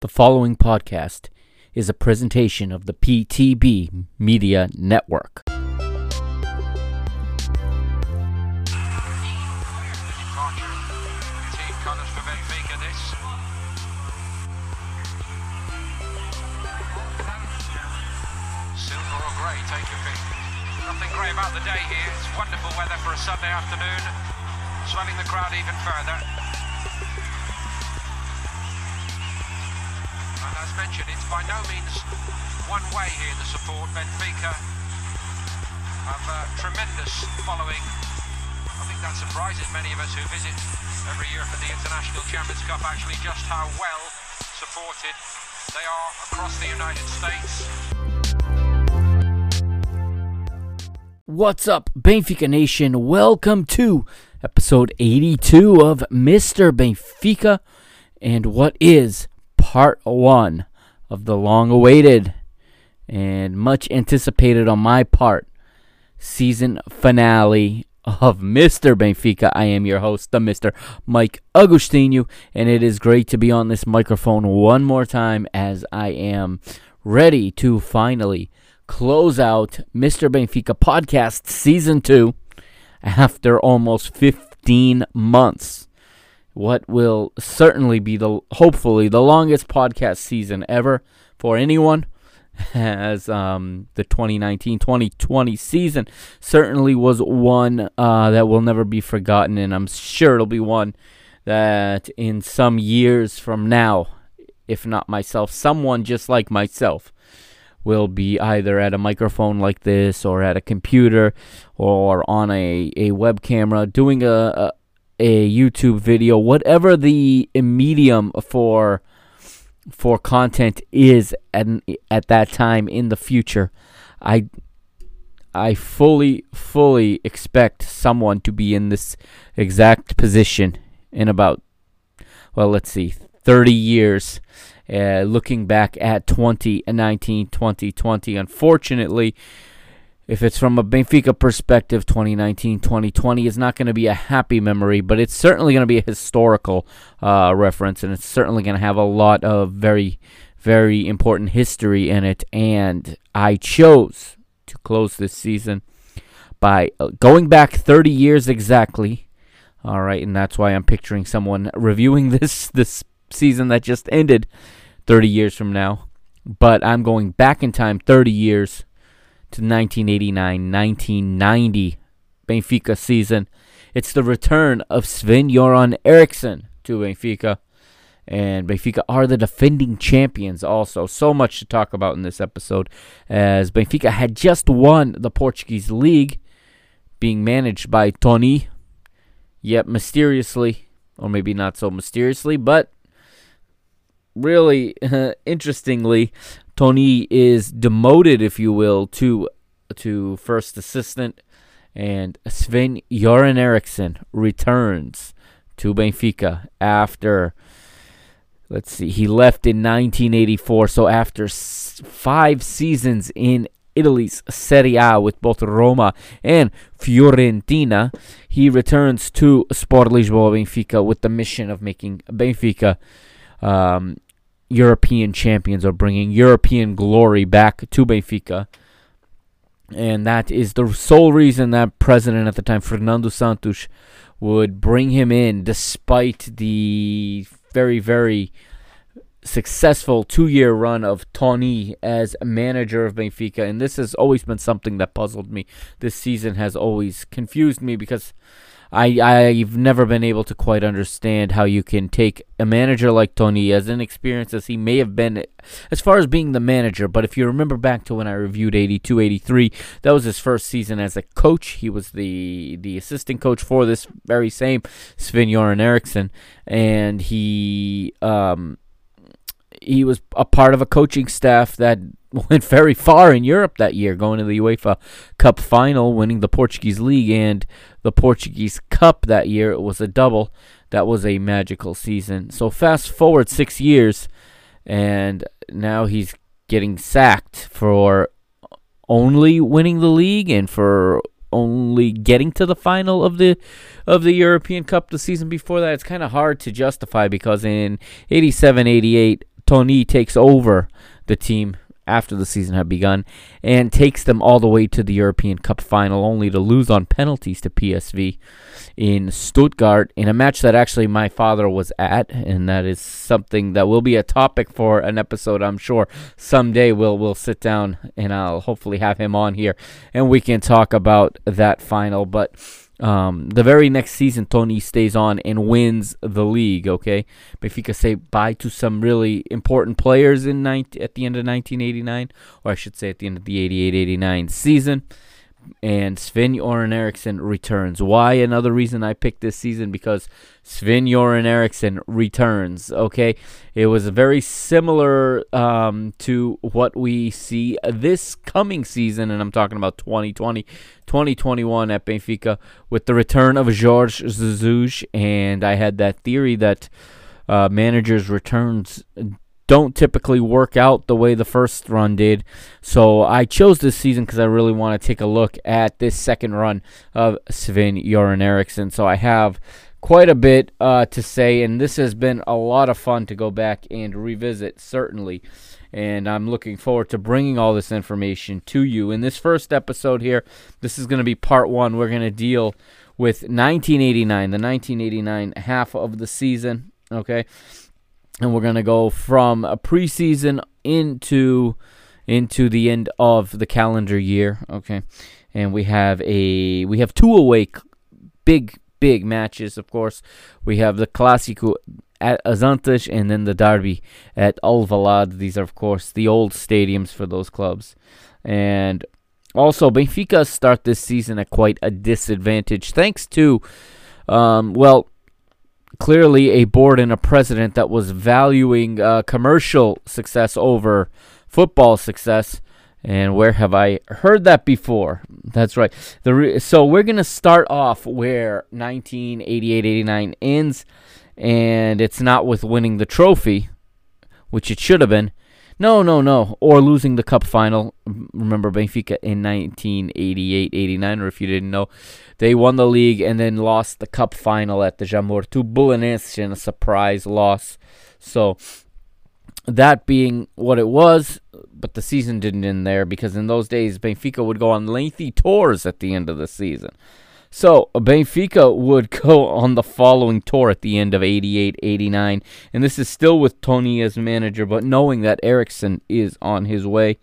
The following podcast is a presentation of the PTB Media Network. Nothing grey about the day here. It's wonderful weather for a Sunday afternoon. Swelling the crowd even further. As mentioned, it's by no means one way here, the support. Benfica have a tremendous following I think that surprises many of us who visit every year for the International Champions Cup actually just how well supported they are across the United States. What's up, Benfica Nation? Welcome to episode 82 of Mr. Benfica and what is part one of the long awaited and much anticipated on my part season finale of Mr. Benfica. I am your host, the Mr. Mike Agostinho, and it is great to be on this microphone one more time as I am ready to finally close out Mr. Benfica podcast season 2 after almost 15 months. What will certainly be the hopefully the longest podcast season ever for anyone. As um, the 2019-2020 season certainly was one uh, that will never be forgotten, and I'm sure it'll be one that in some years from now, if not myself, someone just like myself will be either at a microphone like this or at a computer or on a, a web camera doing a, a, a YouTube video, whatever the medium for for content is at at that time in the future. I I fully fully expect someone to be in this exact position in about well, let's see, 30 years. Uh, looking back at 2019, 2020, unfortunately, if it's from a Benfica perspective, 2019 2020 is not going to be a happy memory, but it's certainly going to be a historical uh, reference, and it's certainly going to have a lot of very, very important history in it. And I chose to close this season by uh, going back 30 years exactly. All right, and that's why I'm picturing someone reviewing this this season that just ended 30 years from now. But I'm going back in time 30 years to 1989 1990 Benfica season. It's the return of Sven Göran Eriksson to Benfica. And Benfica are the defending champions also. So much to talk about in this episode as Benfica had just won the Portuguese league being managed by Toni. Yet mysteriously, or maybe not so mysteriously, but really interestingly, Toni is demoted, if you will, to to first assistant, and Sven Göran Eriksson returns to Benfica after. Let's see, he left in 1984. So after s- five seasons in Italy's Serie A with both Roma and Fiorentina, he returns to Sport Lisboa Benfica with the mission of making Benfica um, European champions or bringing European glory back to Benfica. And that is the sole reason that president at the time, Fernando Santos, would bring him in despite the very, very successful two year run of Toni as manager of Benfica. And this has always been something that puzzled me. This season has always confused me because I I've never been able to quite understand how you can take a manager like Toni, as inexperienced as he may have been, as far as being the manager. But if you remember back to when I reviewed 82, 83, that was his first season as a coach. He was the the assistant coach for this very same Sven Göran Eriksson, and he um he was a part of a coaching staff that went very far in Europe that year, going to the UEFA Cup final, winning the Portuguese league and the Portuguese Cup that year. It was a double. That was a magical season. So fast forward six years, and now he's getting sacked for only winning the league and for only getting to the final of the of the European Cup the season before that. It's kind of hard to justify because in 87 88 Toni takes over the team after the season had begun and takes them all the way to the European Cup final, only to lose on penalties to PSV in Stuttgart in a match that actually my father was at, and that is something that will be a topic for an episode. I'm sure someday we'll we'll sit down and I'll hopefully have him on here and we can talk about that final, but. Um, the very next season, Toni stays on and wins the league. Okay, Benfica say bye to some really important players in 19, at the end of 1989, or I should say at the end of the 88-89 season and Sven Göran Eriksson returns. Why? Another reason I picked this season because Sven Göran Eriksson returns. Okay, it was very similar um, to what we see this coming season, and I'm talking about 2020, 2021 at Benfica with the return of Jorge Jesus. And I had that theory that uh, managers' returns don't typically work out the way the first run did. So I chose this season because I really want to take a look at this second run of Sven Göran Eriksson. So I have quite a bit uh, to say, and this has been a lot of fun to go back and revisit, certainly. And I'm looking forward to bringing all this information to you. In this first episode here, this is going to be part one. We're going to deal with 1989, the 1989 half of the season. Okay and we're gonna go from a preseason into into the end of the calendar year. Okay, and we have a we have two away big big matches. Of course, we have the Clásico at Azantes and then the Derby at Alvalade. These are of course the old stadiums for those clubs, and also Benfica start this season at quite a disadvantage thanks to um, well clearly a board and a president that was valuing uh, commercial success over football success. And where have I heard that before? That's right. Re- so we're gonna start off where 1988-89 ends, and it's not with winning the trophy, which it should have been. No, no, no. Or losing the cup final. Remember Benfica in 1988-89, or if you didn't know, they won the league and then lost the cup final at the Jamor to Belenenses in a surprise loss. So that being what it was, but the season didn't end there because in those days Benfica would go on lengthy tours at the end of the season. So Benfica would go on the following tour at the end of 88 89. And this is still with Toni as manager, but knowing that Eriksson is on his way.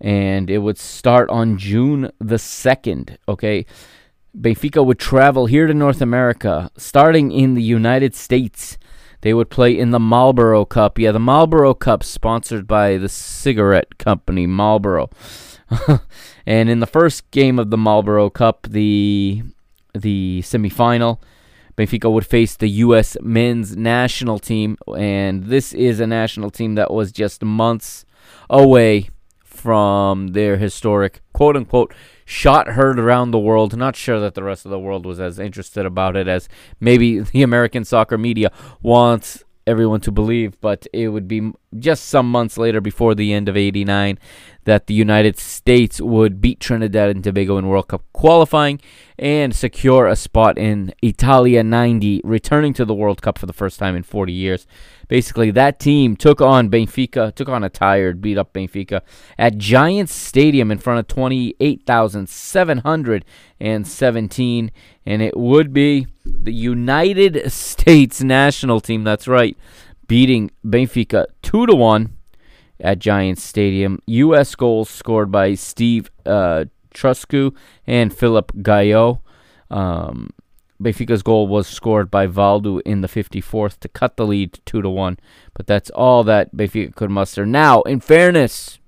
And it would start on June the 2nd. Okay. Benfica would travel here to North America, starting in the United States. They would play in the Marlboro Cup. Yeah, the Marlboro Cup, sponsored by the cigarette company Marlboro. and in the first game of the Marlboro Cup, the the semifinal. Benfica would face the U.S. men's national team, and this is a national team that was just months away from their historic quote unquote shot heard around the world. Not sure that the rest of the world was as interested about it as maybe the American soccer media wants everyone to believe, but it would be just some months later before the end of 89 that the United States would beat Trinidad and Tobago in World Cup qualifying and secure a spot in Italia 90, returning to the World Cup for the first time in 40 years. Basically, that team took on Benfica, took on a tired, beat up Benfica at Giants Stadium in front of 28,717, and it would be the United States national team, that's right, beating Benfica 2 to 1 at Giants Stadium. U.S. goals scored by Steve uh, Trittschuh and Philip Gyau. Um, Benfica's goal was scored by Valdo in the 54th to cut the lead 2 to 1. But that's all that Benfica could muster. Now, in fairness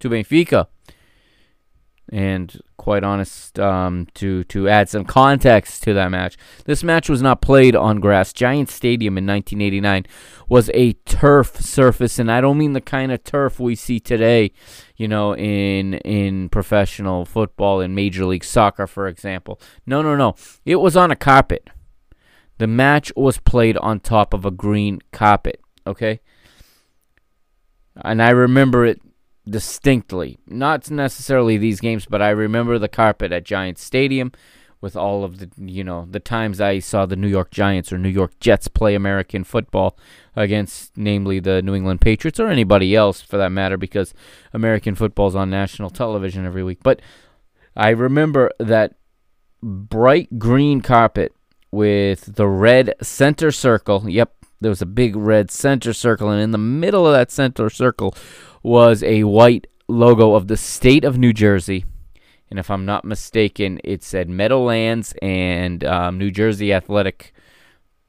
to Benfica, and quite honest, um, to to add some context to that match, this match was not played on grass. Giant Stadium in 1989 was a turf surface, and I don't mean the kind of turf we see today, you know, in in professional football in Major League Soccer, for example. No, no, no, it was on a carpet. The match was played on top of a green carpet. Okay. And I remember it distinctly. Not necessarily these games, but I remember the carpet at Giants Stadium with all of the you know the times I saw the New York Giants or New York Jets play American football against namely the New England Patriots or anybody else for that matter because American football's on national television every week. But I remember that bright green carpet with the red center circle. Yep, there was a big red center circle and in the middle of that center circle was a white logo of the state of New Jersey and if I'm not mistaken, it said Meadowlands and um, New Jersey Athletic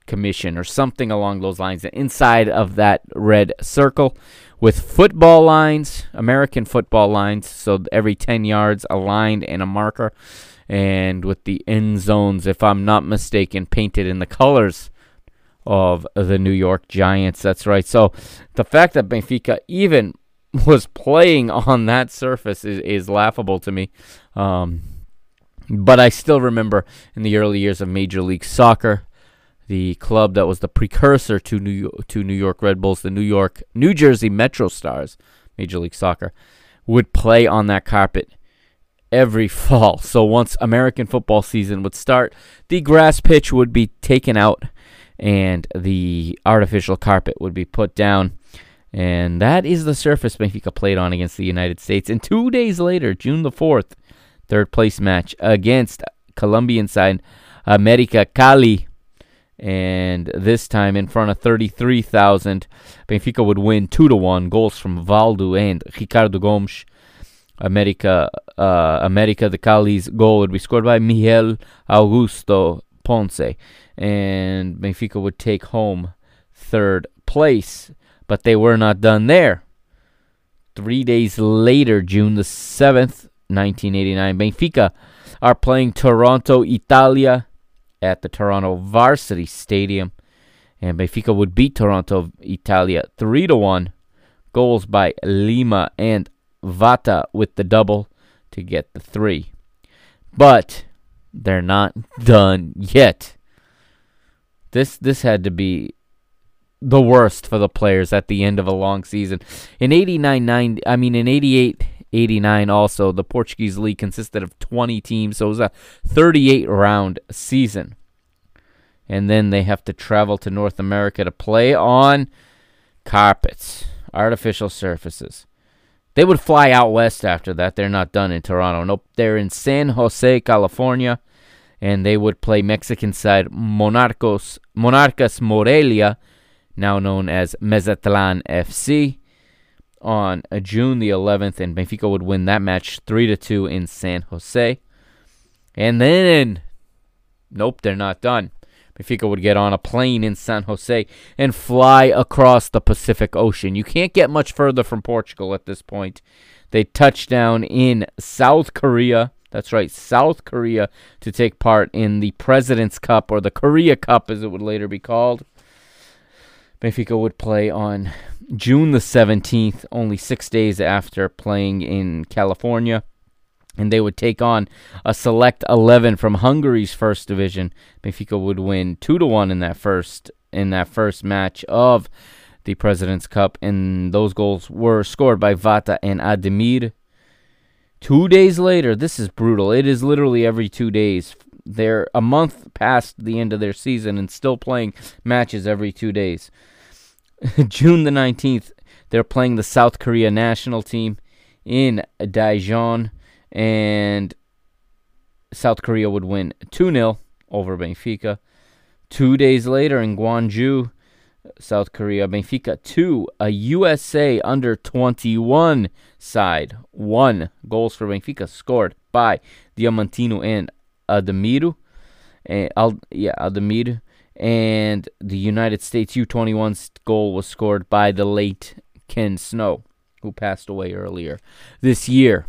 Commission or something along those lines. inside of that red circle, with football lines, American football lines, so every 10 yards a line and a marker, and with the end zones, if I'm not mistaken, painted in the colors of the New York Giants. That's right. So the fact that Benfica even was playing on that surface is, is laughable to me. Um, but I still remember in the early years of Major League Soccer, the club that was the precursor to New York, to New York Red Bulls, the New York New Jersey Metro Stars, Major League Soccer, would play on that carpet every fall. So once American football season would start, the grass pitch would be taken out and the artificial carpet would be put down and that is the surface Benfica played on against the United States. And two days later, June the 4th, third place match against Colombian side America Cali. And this time in front of 33,000, Benfica would win 2 to 1. Goals from Valdo and Ricardo Gomes. America, uh, America the Cali's goal would be scored by Miguel Augusto Ponce. And Benfica would take home third place. But they were not done there. Three days later, June the 7th, 1989, Benfica are playing Toronto, Italia at the Toronto Varsity Stadium. And Benfica would beat Toronto, Italia 3 to 1. Goals by Lima and Vata with the double to get the three. But they're not done yet. This this had to be the worst for the players at the end of a long season. In 89 90, I mean in 88 89 also the Portuguese league consisted of 20 teams, so it was a 38 round season. And then they have to travel to North America to play on carpets, artificial surfaces. They would fly out west after that. They're not done in Toronto. Nope, they're in San Jose, California, and they would play Mexican side Monarcos Monarcas Morelia now known as Mazatlan FC, on June the 11th, and Benfica would win that match 3 to 2 in San Jose. And then, nope, they're not done. Benfica would get on a plane in San Jose and fly across the Pacific Ocean. You can't get much further from Portugal at this point. They touch down in South Korea. That's right, South Korea to take part in the President's Cup or the Korea Cup as it would later be called. Benfica would play on June the 17th, only six days after playing in California. And they would take on a select 11 from Hungary's first division. Benfica would win 2 to 1 in that first in that first match of the President's Cup and those goals were scored by Vata and Ademir. 2 days later, this is brutal. It is literally every 2 days. They're a month past the end of their season and still playing matches every 2 days. June the 19th, they're playing the South Korea national team in Daejeon, and South Korea would win 2 0 over Benfica. Two days later in Gwangju, South Korea, Benfica 2, a USA under 21 side. One goals for Benfica scored by Diamantino and Ademiro. And, Al, yeah, Ademiro and the United States U21's goal was scored by the late Ken Snow, who passed away earlier this year.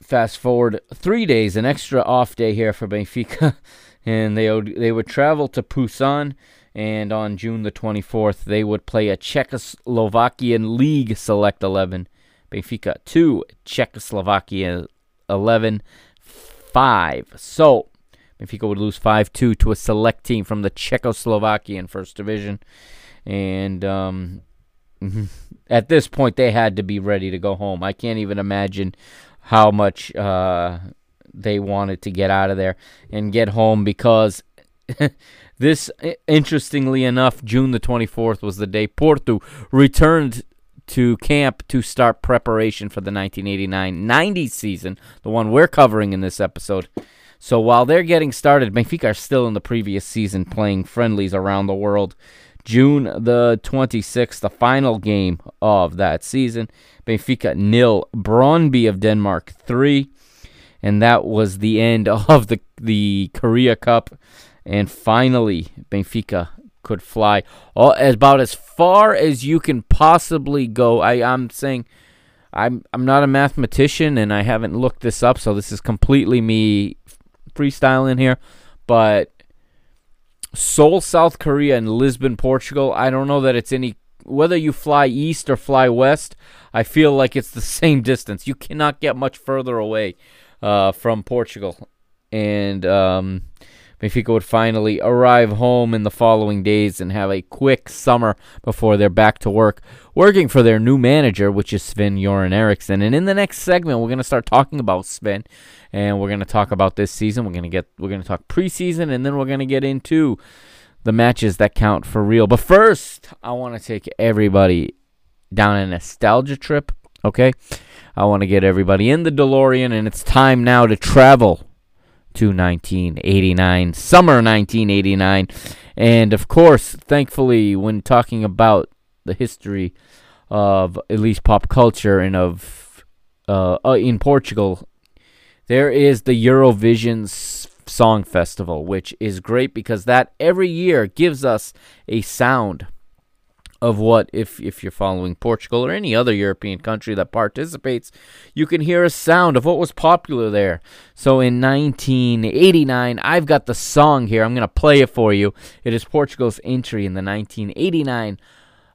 Fast forward three days, an extra off day here for Benfica, and they would, they would travel to Busan, and on June the 24th, they would play a Czechoslovakian League Select 11. Benfica 2, Czechoslovakia 11 5. So, Benfica would lose 5 2 to a select team from the Czechoslovakian First Division. And um, at this point, they had to be ready to go home. I can't even imagine how much uh, they wanted to get out of there and get home because this, interestingly enough, June the 24th was the day Porto returned to camp to start preparation for the 1989-90 season, the one we're covering in this episode. So while they're getting started, Benfica are still in the previous season playing friendlies around the world. June the 26th, the final game of that season. Benfica nil, Brøndby of Denmark 3. And that was the end of the, the Korea Cup. And finally, Benfica could fly all, about as far as you can possibly go. I, I'm saying I'm I'm not a mathematician and I haven't looked this up, so this is completely me freestyling here. But Seoul, South Korea, and Lisbon, Portugal. I don't know that it's any whether you fly east or fly west. I feel like it's the same distance. You cannot get much further away uh, from Portugal, and um, Benfica would finally arrive home in the following days and have a quick summer before they're back to work, working for their new manager, which is Sven Göran Eriksson. And in the next segment, we're going to start talking about Sven, and we're going to talk about this season. We're going to get we're going to talk preseason, and then we're going to get into the matches that count for real. But first, I want to take everybody down a nostalgia trip. Okay, I want to get everybody in the DeLorean, and it's time now to travel to 1989, summer 1989. And of course, thankfully, when talking about the history of at least pop culture and of uh, uh, in Portugal, there is the Eurovision Song Festival, which is great because that every year gives us a sound of what if if you're following Portugal or any other European country that participates, you can hear a sound of what was popular there. So in 1989, I've got the song here. I'm going to play it for you. It is Portugal's entry in the 1989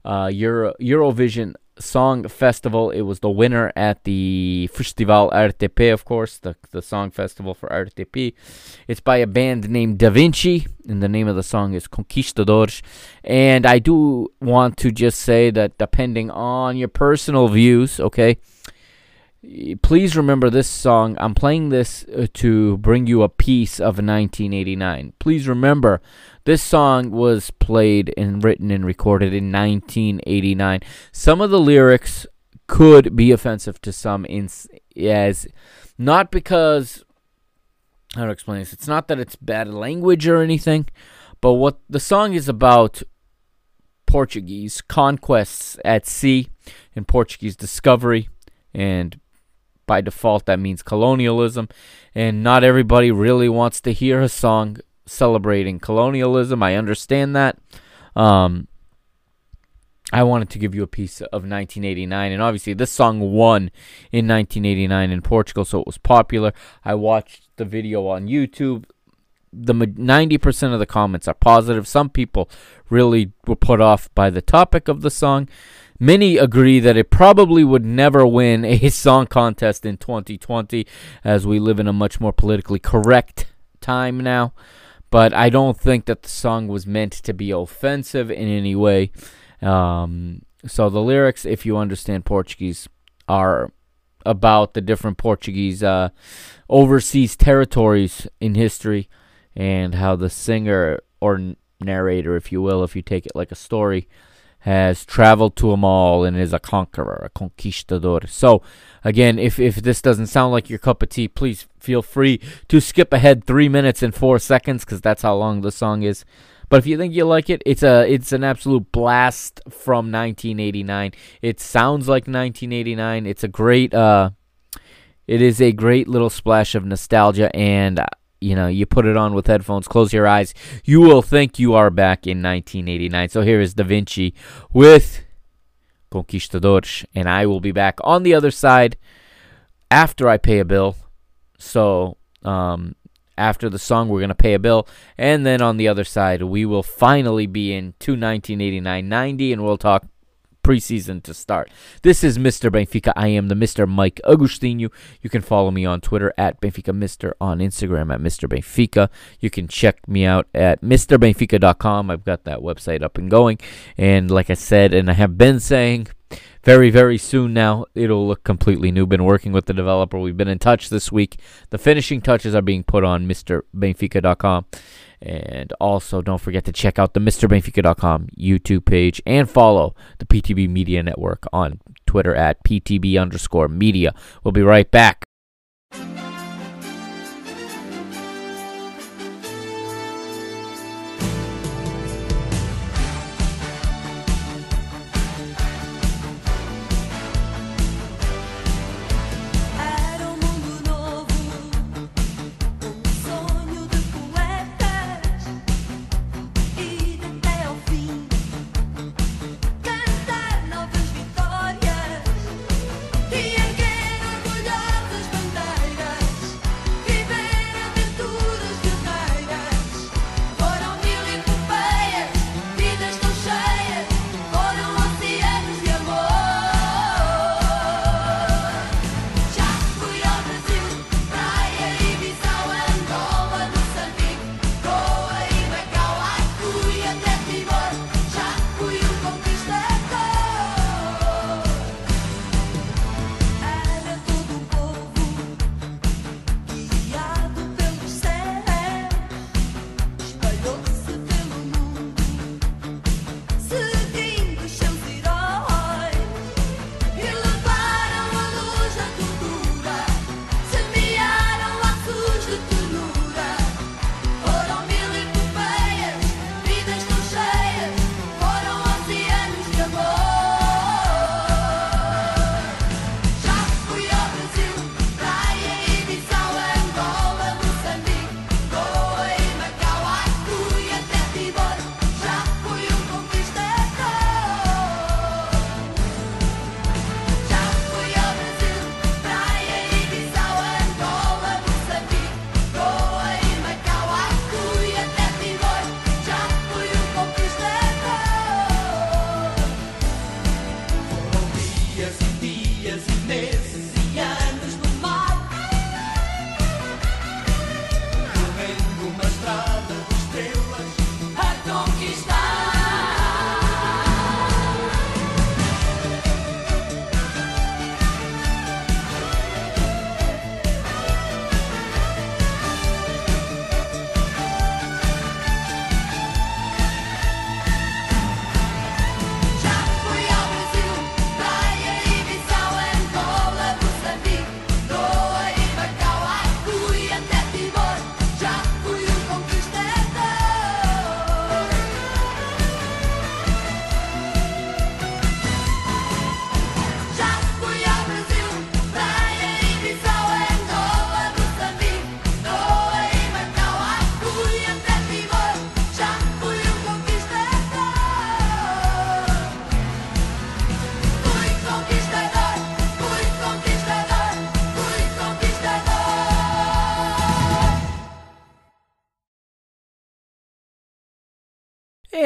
uh, Euro, Eurovision Song Festival. It was the winner at the Festival RTP, of course, the, the song festival for RTP. It's by a band named Da Vinci, and the name of the song is Conquistadores. And I do want to just say that depending on your personal views, okay, please remember this song. I'm playing this uh, to bring you a piece of 1989. Please remember this song was played and written and recorded in 1989. Some of the lyrics could be offensive to some in as not because how to explain this. It's not that it's bad language or anything, but what the song is about Portuguese conquests at sea and Portuguese discovery and by default that means colonialism and not everybody really wants to hear a song celebrating colonialism. I understand that. Um, I wanted to give you a piece of 1989, and obviously this song won in 1989 in Portugal, so it was popular. I watched the video on YouTube. The 90% of the comments are positive. Some people really were put off by the topic of the song. Many agree that it probably would never win a song contest in 2020, as we live in a much more politically correct time now but I don't think that the song was meant to be offensive in any way. Um, so the lyrics, if you understand Portuguese, are about the different Portuguese uh, overseas territories in history and how the singer or narrator, if you will, if you take it like a story, has traveled to them all and is a conqueror, a conquistador. So, again, if, if this doesn't sound like your cup of tea, please feel free to skip ahead three minutes and four seconds because that's how long the song is. But if you think you like it, it's a it's an absolute blast from 1989. It sounds like 1989. It's a great uh, it is a great little splash of nostalgia and you know, you put it on with headphones, close your eyes, you will think you are back in 1989. So here is Da Vinci with Conquistadores, and I will be back on the other side after I pay a bill. So, um, after the song, we're going to pay a bill. And then on the other side, we will finally be in to 1989 90, and we'll talk preseason to start. This is Mr. Benfica. I am the Mr. Mike Agostinho. You can follow me on Twitter at Benfica Mister, on Instagram at Mr. Benfica. You can check me out at MrBenfica.com. I've got that website up and going. And like I said, and I have been saying, very, very soon now, it'll look completely new. Been working with the developer. We've been in touch this week. The finishing touches are being put on MrBenfica.com. And also, don't forget to check out the MrBenfica.com YouTube page and follow the PTB Media Network on Twitter at PTB underscore media. We'll be right back.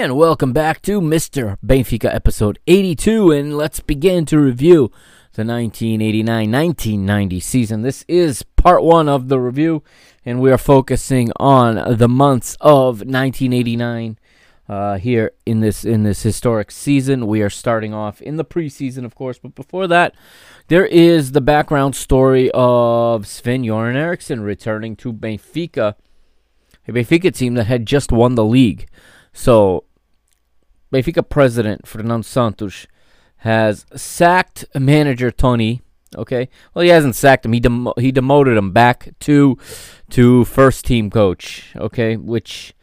And welcome back to Mr. Benfica episode 82. And let's begin to review the 1989 1990 season. This is part one of the review, and we are focusing on the months of 1989. Uh, here in this in this historic season, we are starting off in the preseason, of course. But before that, there is the background story of Sven Göran Eriksson returning to Benfica, a Benfica team that had just won the league. So, Benfica president Fernando Santos has sacked manager Toni. Okay, well he hasn't sacked him. He demo- he demoted him back to to first team coach. Okay, which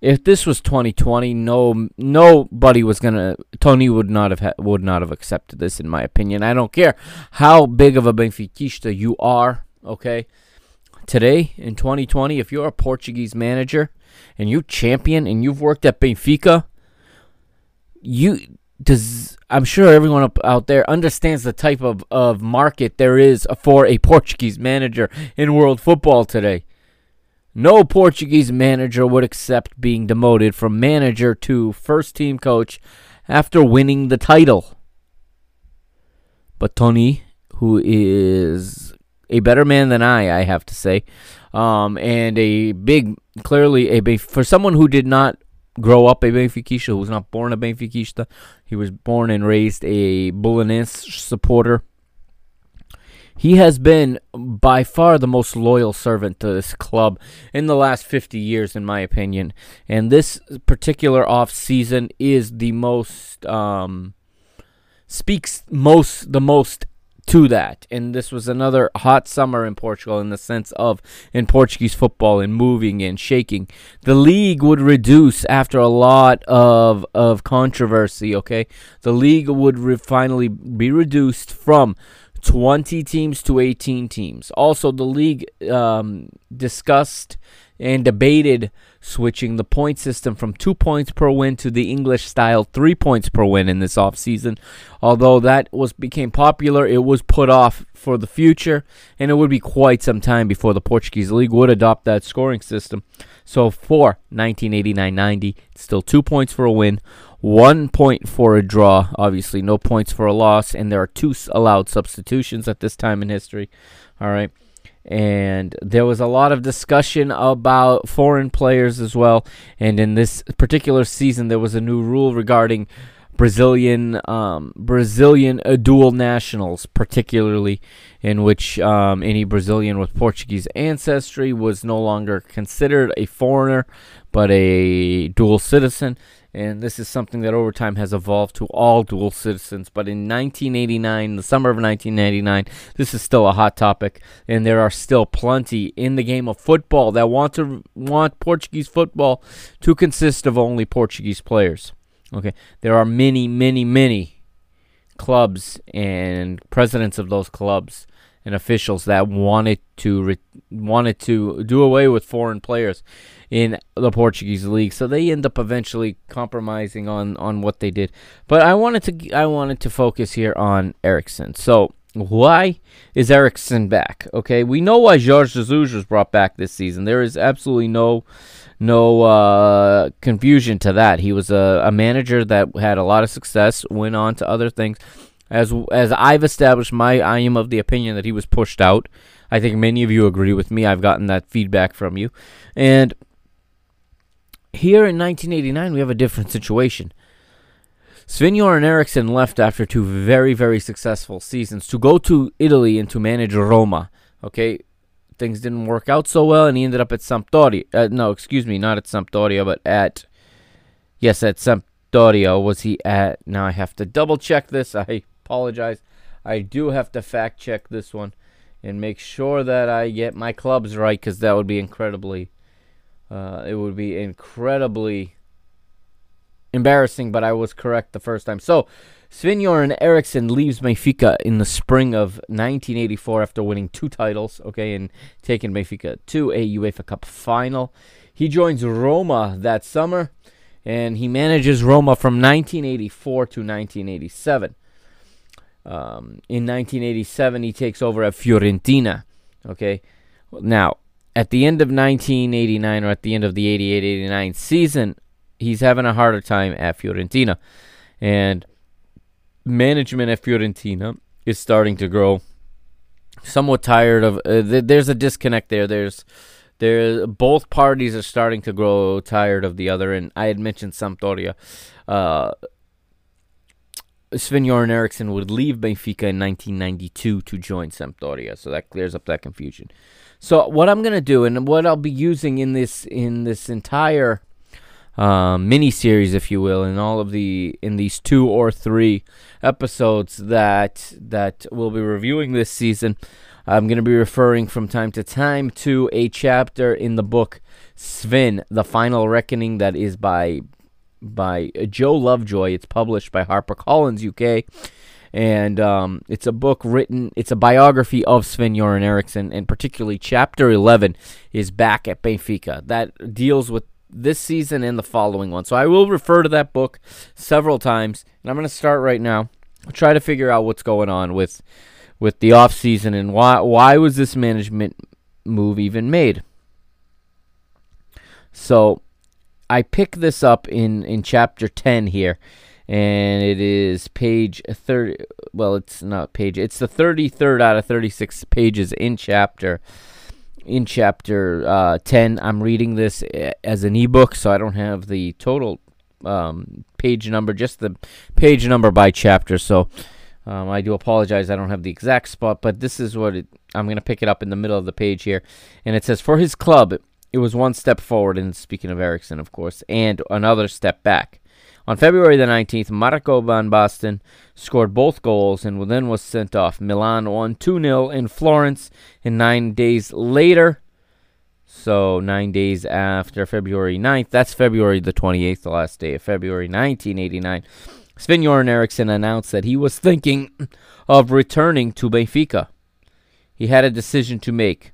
if this was 2020, no nobody was gonna. Toni would not have ha- would not have accepted this, in my opinion. I don't care how big of a Benfiquista you are. Okay, today in 2020, if you're a Portuguese manager and you champion and you've worked at Benfica, you does I'm sure everyone up out there understands the type of, of market there is for a Portuguese manager in world football today. No Portuguese manager would accept being demoted from manager to first team coach after winning the title. But Toni, who is a better man than I, I have to say, um, and a big, clearly a big, for someone who did not grow up a Benfiquista, who was not born a Benfiquista. He was born and raised a Belenenses supporter. He has been by far the most loyal servant to this club in the last 50 years, in my opinion. And this particular off season is the most um, speaks most the most to that. And this was another hot summer in Portugal in the sense of in Portuguese football and moving and shaking. The league would reduce after a lot of of controversy, okay? The league would re- finally be reduced from 20 teams to 18 teams. Also, the league um, discussed and debated switching the point system from two points per win to the English style three points per win in this offseason. Although that was became popular, it was put off for the future, and it would be quite some time before the Portuguese league would adopt that scoring system. So for 1989-90, still two points for a win, one point for a draw, obviously no points for a loss, and there are two allowed substitutions at this time in history. All right. And there was a lot of discussion about foreign players as well. And in this particular season, there was a new rule regarding Brazilian um, Brazilian uh, dual nationals, particularly in which um, any Brazilian with Portuguese ancestry was no longer considered a foreigner, but a dual citizen. And this is something that over time has evolved to all dual citizens. But in 1989, the summer of 1989, this is still a hot topic, and there are still plenty in the game of football that want to want Portuguese football to consist of only Portuguese players. Okay, there are many, many, many clubs and presidents of those clubs and officials that wanted to re- wanted to do away with foreign players in the Portuguese league. So they end up eventually compromising on on what they did. But I wanted to I wanted to focus here on Eriksson. So why is Eriksson back? Okay, we know why Jorge Jesus was brought back this season. There is absolutely no no uh, confusion to that. He was a, a manager that had a lot of success, went on to other things. As as I've established, my I am of the opinion that he was pushed out. I think many of you agree with me. I've gotten that feedback from you, and here in 1989 we have a different situation. Sven Göran Eriksson left after two very very successful seasons to go to Italy and to manage Roma. Okay, things didn't work out so well, and he ended up at Sampdoria. Uh, no, excuse me, not at Sampdoria, but at yes, at Sampdoria. Was he at? Now I have to double check this. I apologize. I do have to fact check this one and make sure that I get my clubs right, because that would be incredibly. Uh, it would be incredibly embarrassing, but I was correct the first time. So, Sven-Göran Eriksson leaves Benfica in the spring of 1984 after winning two titles, okay, and taking Benfica to a UEFA Cup final. He joins Roma that summer, and he manages Roma from 1984 to 1987. Um, in 1987, he takes over at Fiorentina, okay. Now, at the end of 1989 or at the end of the 88-89 season, he's having a harder time at Fiorentina, and management at Fiorentina is starting to grow somewhat tired of. Uh, th- there's a disconnect there. There's there both parties are starting to grow tired of the other, and I had mentioned Sampdoria. Uh, Sven-Göran Eriksson would leave Benfica in 1992 to join Sampdoria, so that clears up that confusion. So what I'm gonna do, and what I'll be using in this in this entire um, mini series, if you will, in all of the in these two or three episodes that that we'll be reviewing this season, I'm going to be referring from time to time to a chapter in the book Sven: The Final Reckoning that is by by Joe Lovejoy. It's published by HarperCollins UK. And um, it's a book written, it's a biography of Sven Göran Eriksson, and particularly chapter 11 is back at Benfica. That deals with this season and the following one. So I will refer to that book several times, and I'm going to start right now. I'll try to figure out what's going on with with the off season and why why was this management move even made. So I pick this up in in chapter 10 here and it is page 30 well it's not page it's the 33rd out of 36 pages in chapter in chapter uh, 10. I'm reading this uh, as an ebook, so I don't have the total um, page number, just the page number by chapter. So um, I do apologize. I don't have the exact spot, but this is what it, I'm going to pick it up in the middle of the page here. And it says, For his club, it was one step forward, and speaking of Eriksson, of course, and another step back. On February the 19th, Marco van Basten scored both goals and then was sent off. Milan won 2 0 in Florence, and nine days later, so nine days after February 9th, that's February the 28th, the last day of February 1989, Sven Göran Eriksson announced that he was thinking of returning to Benfica. He had a decision to make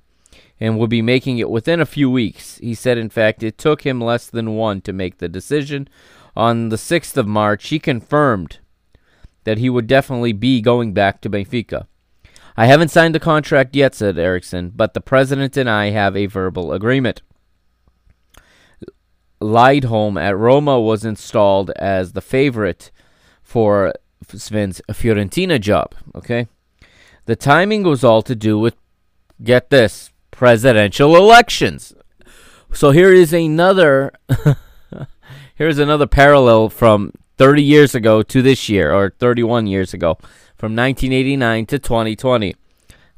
and would be making it within a few weeks. He said, in fact, it took him less than one to make the decision. On the 6th of March, he confirmed that he would definitely be going back to Benfica. I haven't signed the contract yet, said Eriksson, but the president and I have a verbal agreement. Liedholm at Roma was installed as the favorite for Sven's Fiorentina job. Okay, the timing was all to do with get this presidential elections. So here is another here's another parallel from 30 years ago to this year or 31 years ago from 1989 to 2020.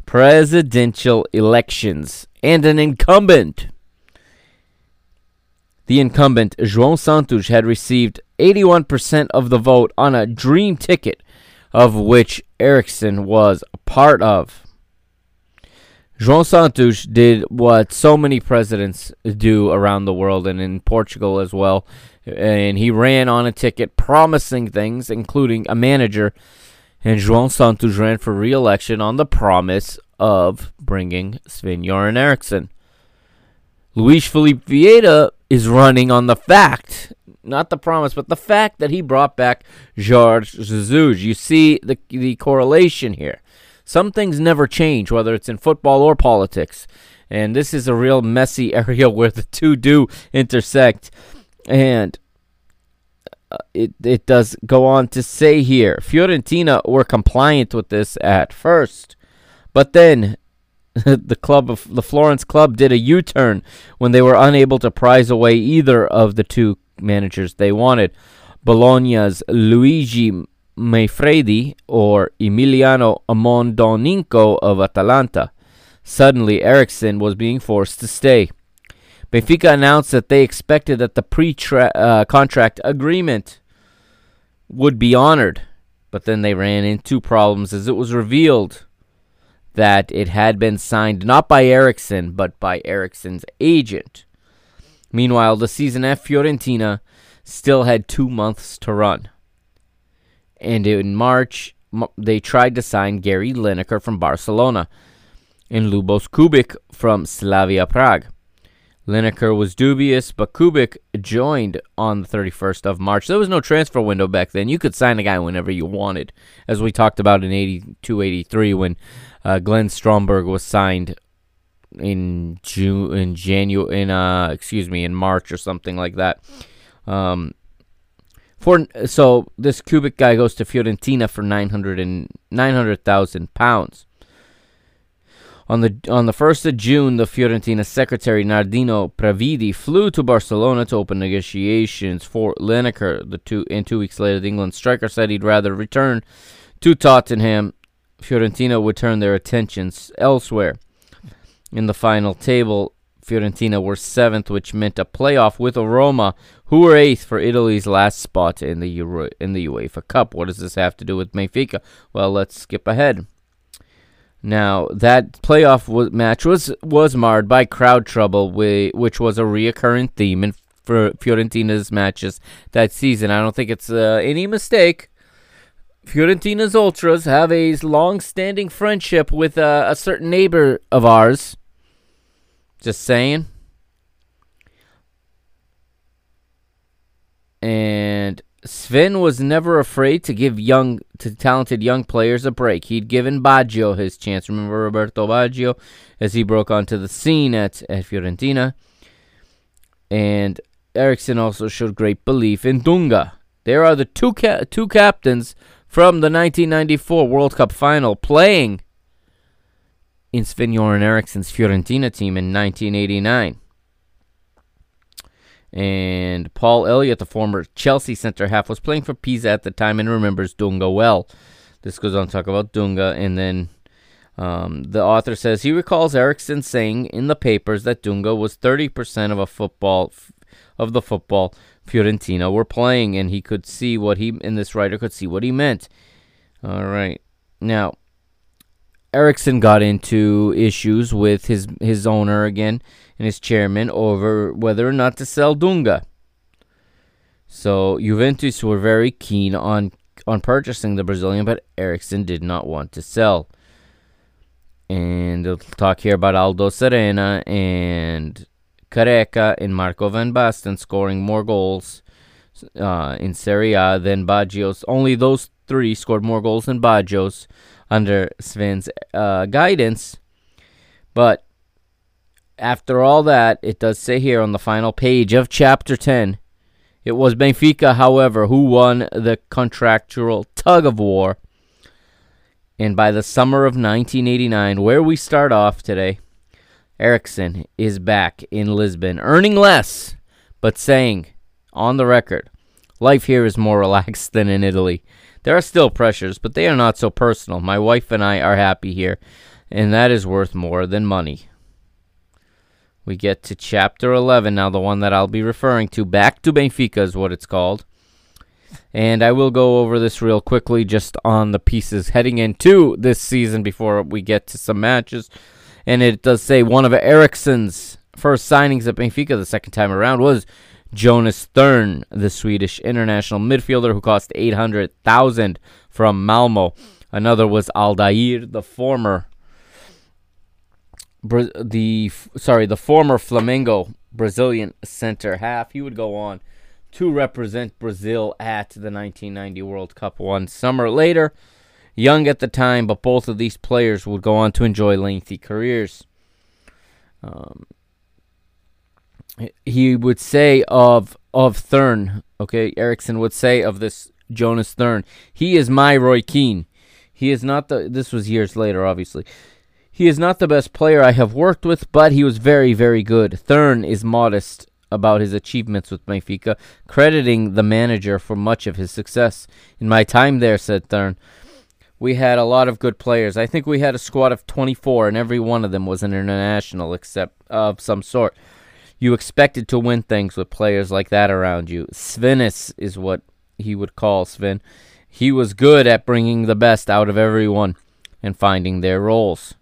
Presidential elections and an incumbent. The incumbent, João Santos, had received 81% of the vote on a dream ticket, of which Eriksson was a part of. João Santos did what so many presidents do around the world and in Portugal as well. And he ran on a ticket promising things, including a manager. And João Santos ran for re election on the promise of bringing Sven Göran Eriksson. Luis Felipe Vieira is running on the fact, not the promise, but the fact that he brought back Jorge Jesus. You see the, the correlation here. Some things never change, whether it's in football or politics. And this is a real messy area where the two do intersect. And uh, it, it does go on to say here Fiorentina were compliant with this at first. But then the club of the Florence club did a U-turn when they were unable to prize away either of the two managers they wanted. Bologna's Luigi Manfredi or Emiliano Mondonico of Atalanta. Suddenly, Eriksson was being forced to stay. Benfica announced that they expected that the pre-contract uh, agreement would be honored, but then they ran into problems as it was revealed that it had been signed not by Eriksson but by Eriksson's agent. Meanwhile, the season at Fiorentina still had two months to run. And in March, they tried to sign Gary Lineker from Barcelona and Lubos Kubik from Slavia Prague. Lineker was dubious, but Kubik joined on the 31st of March. There was no transfer window back then. You could sign a guy whenever you wanted, as we talked about in 82 83 when uh, Glenn Stromberg was signed in June, in January, in uh, excuse me, in March or something like that. Um, for so this Kubik guy goes to Fiorentina for 900 and 900,000 pounds. On the on the first of June, the Fiorentina secretary Nardino Previdi flew to Barcelona to open negotiations for Lineker. The two and two weeks later, the England striker said he'd rather return to Tottenham. Fiorentina would turn their attentions elsewhere. In the final table, Fiorentina were seventh, which meant a playoff with Roma, who were eighth for Italy's last spot in the Euro- in the UEFA Cup. What does this have to do with Benfica? Well, let's skip ahead. Now that playoff w- match was was marred by crowd trouble, wi- which was a reoccurring theme in for Fiorentina's matches that season. I don't think it's uh, any mistake. Fiorentina's ultras have a long-standing friendship with uh, a certain neighbor of ours. Just saying. And Sven was never afraid to give young to talented young players a break. He'd given Baggio his chance. Remember Roberto Baggio as he broke onto the scene at, at Fiorentina. And Eriksson also showed great belief in Dunga. There are the two ca- two captains from the 1994 World Cup final playing in Sven-Göran Eriksson's Fiorentina team in 1989. And Paul Elliott, the former Chelsea centre half, was playing for Pisa at the time and remembers Dunga well. This goes on to talk about Dunga, and then um, the author says he recalls Eriksson saying in the papers that Dunga was 30% of a football of the football Fiorentina were playing, and he could see what he and this writer could see what he meant. All right, now Eriksson got into issues with his his owner again and his chairman over whether or not to sell Dunga. So Juventus were very keen on on purchasing the Brazilian, but Eriksson did not want to sell. And they'll talk here about Aldo Serena and Careca and Marco Van Basten scoring more goals uh, in Serie A than Baggios. Only those three scored more goals than Baggios under Sven's uh, guidance. But after all that, it does say here on the final page of chapter 10 it was Benfica, however, who won the contractual tug of war. And by the summer of 1989, where we start off today, Eriksson is back in Lisbon, earning less, but saying, on the record, life here is more relaxed than in Italy. There are still pressures, but they are not so personal. My wife and I are happy here, and that is worth more than money. We get to chapter 11 now, the one that I'll be referring to. Back to Benfica is what it's called. And I will go over this real quickly just on the pieces heading into this season before we get to some matches. And it does say one of Eriksson's first signings at Benfica the second time around was Jonas Thern, the Swedish international midfielder who cost 800,000 from Malmo. Another was Aldair, the former the sorry, the former Flamengo Brazilian center half. He would go on to represent Brazil at the 1990 World Cup one summer later. Young at the time, but both of these players would go on to enjoy lengthy careers. Um, he would say of of Thern, okay, Eriksson would say of this Jonas Thern, he is my Roy Keane. He is not the. This was years later, obviously. He is not the best player I have worked with, but he was very, very good. Thern is modest about his achievements with Benfica, crediting the manager for much of his success. In my time there, said Thern, we had a lot of good players. I think we had a squad of 24, and every one of them was an international except of some sort. You expected to win things with players like that around you. Svennis is what he would call Sven. He was good at bringing the best out of everyone and finding their roles.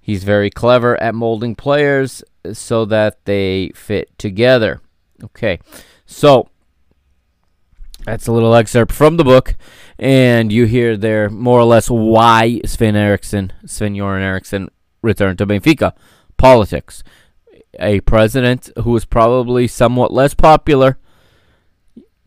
He's very clever at molding players so that they fit together. Okay, so that's a little excerpt from the book, and you hear there more or less why Sven Eriksson, Sven Göran Eriksson, returned to Benfica. Politics. A president who was probably somewhat less popular,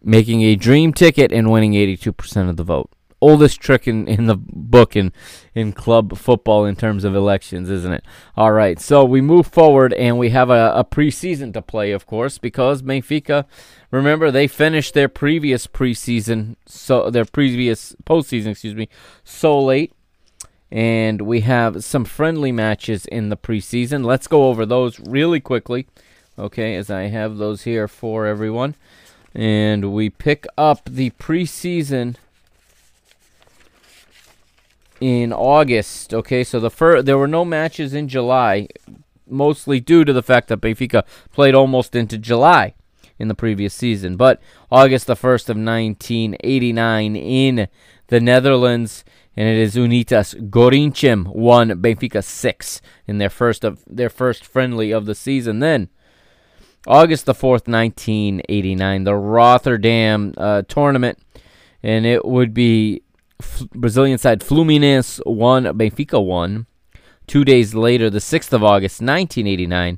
making a dream ticket and winning 82% of the vote oldest trick in, in the book in, in club football in terms of elections, isn't it? All right, so we move forward and we have a, a preseason to play, of course, because Benfica, remember, they finished their previous preseason, so their previous postseason, excuse me, so late. And we have some friendly matches in the preseason. Let's go over those really quickly, okay, as I have those here for everyone. And we pick up the preseason in August. Okay, so the fir- there were no matches in July, mostly due to the fact that Benfica played almost into July in the previous season. But August the 1st of 1989 in the Netherlands, and it is Unitas Gorinchem won Benfica 6 in their first of their first friendly of the season. Then August the 4th, 1989, the Rotterdam uh, tournament, and it would be F- Brazilian side Fluminense won, Benfica won. Two days later, the 6th of August, 1989,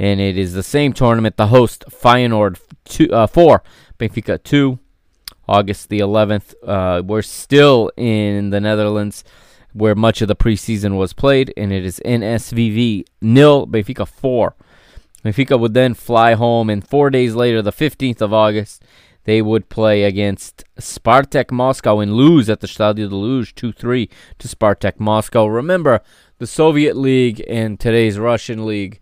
and it is the same tournament. The host Feyenoord two, uh, 4, Benfica 2. August the 11th, uh, we're still in the Netherlands where much of the preseason was played, and it is NSVV nil, Benfica 4. Benfica would then fly home, and four days later, the 15th of August, they would play against Spartak Moscow and lose at the Stadio de Luz 2 3 to Spartak Moscow. Remember, the Soviet League and today's Russian League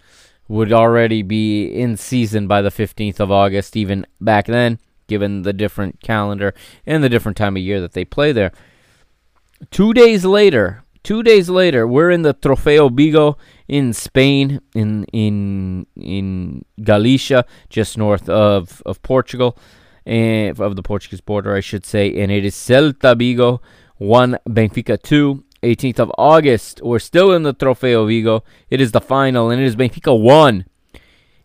would already be in season by the 15th of August, even back then, given the different calendar and the different time of year that they play there. Two days later, two days later, we're in the Trofeo Vigo in Spain, in in in Galicia, just north of of Portugal, and of the Portuguese border, I should say. And it is Celta Vigo one, Benfica two. 18th of August, we're still in the Trofeo Vigo. It is the final, and it is Benfica one.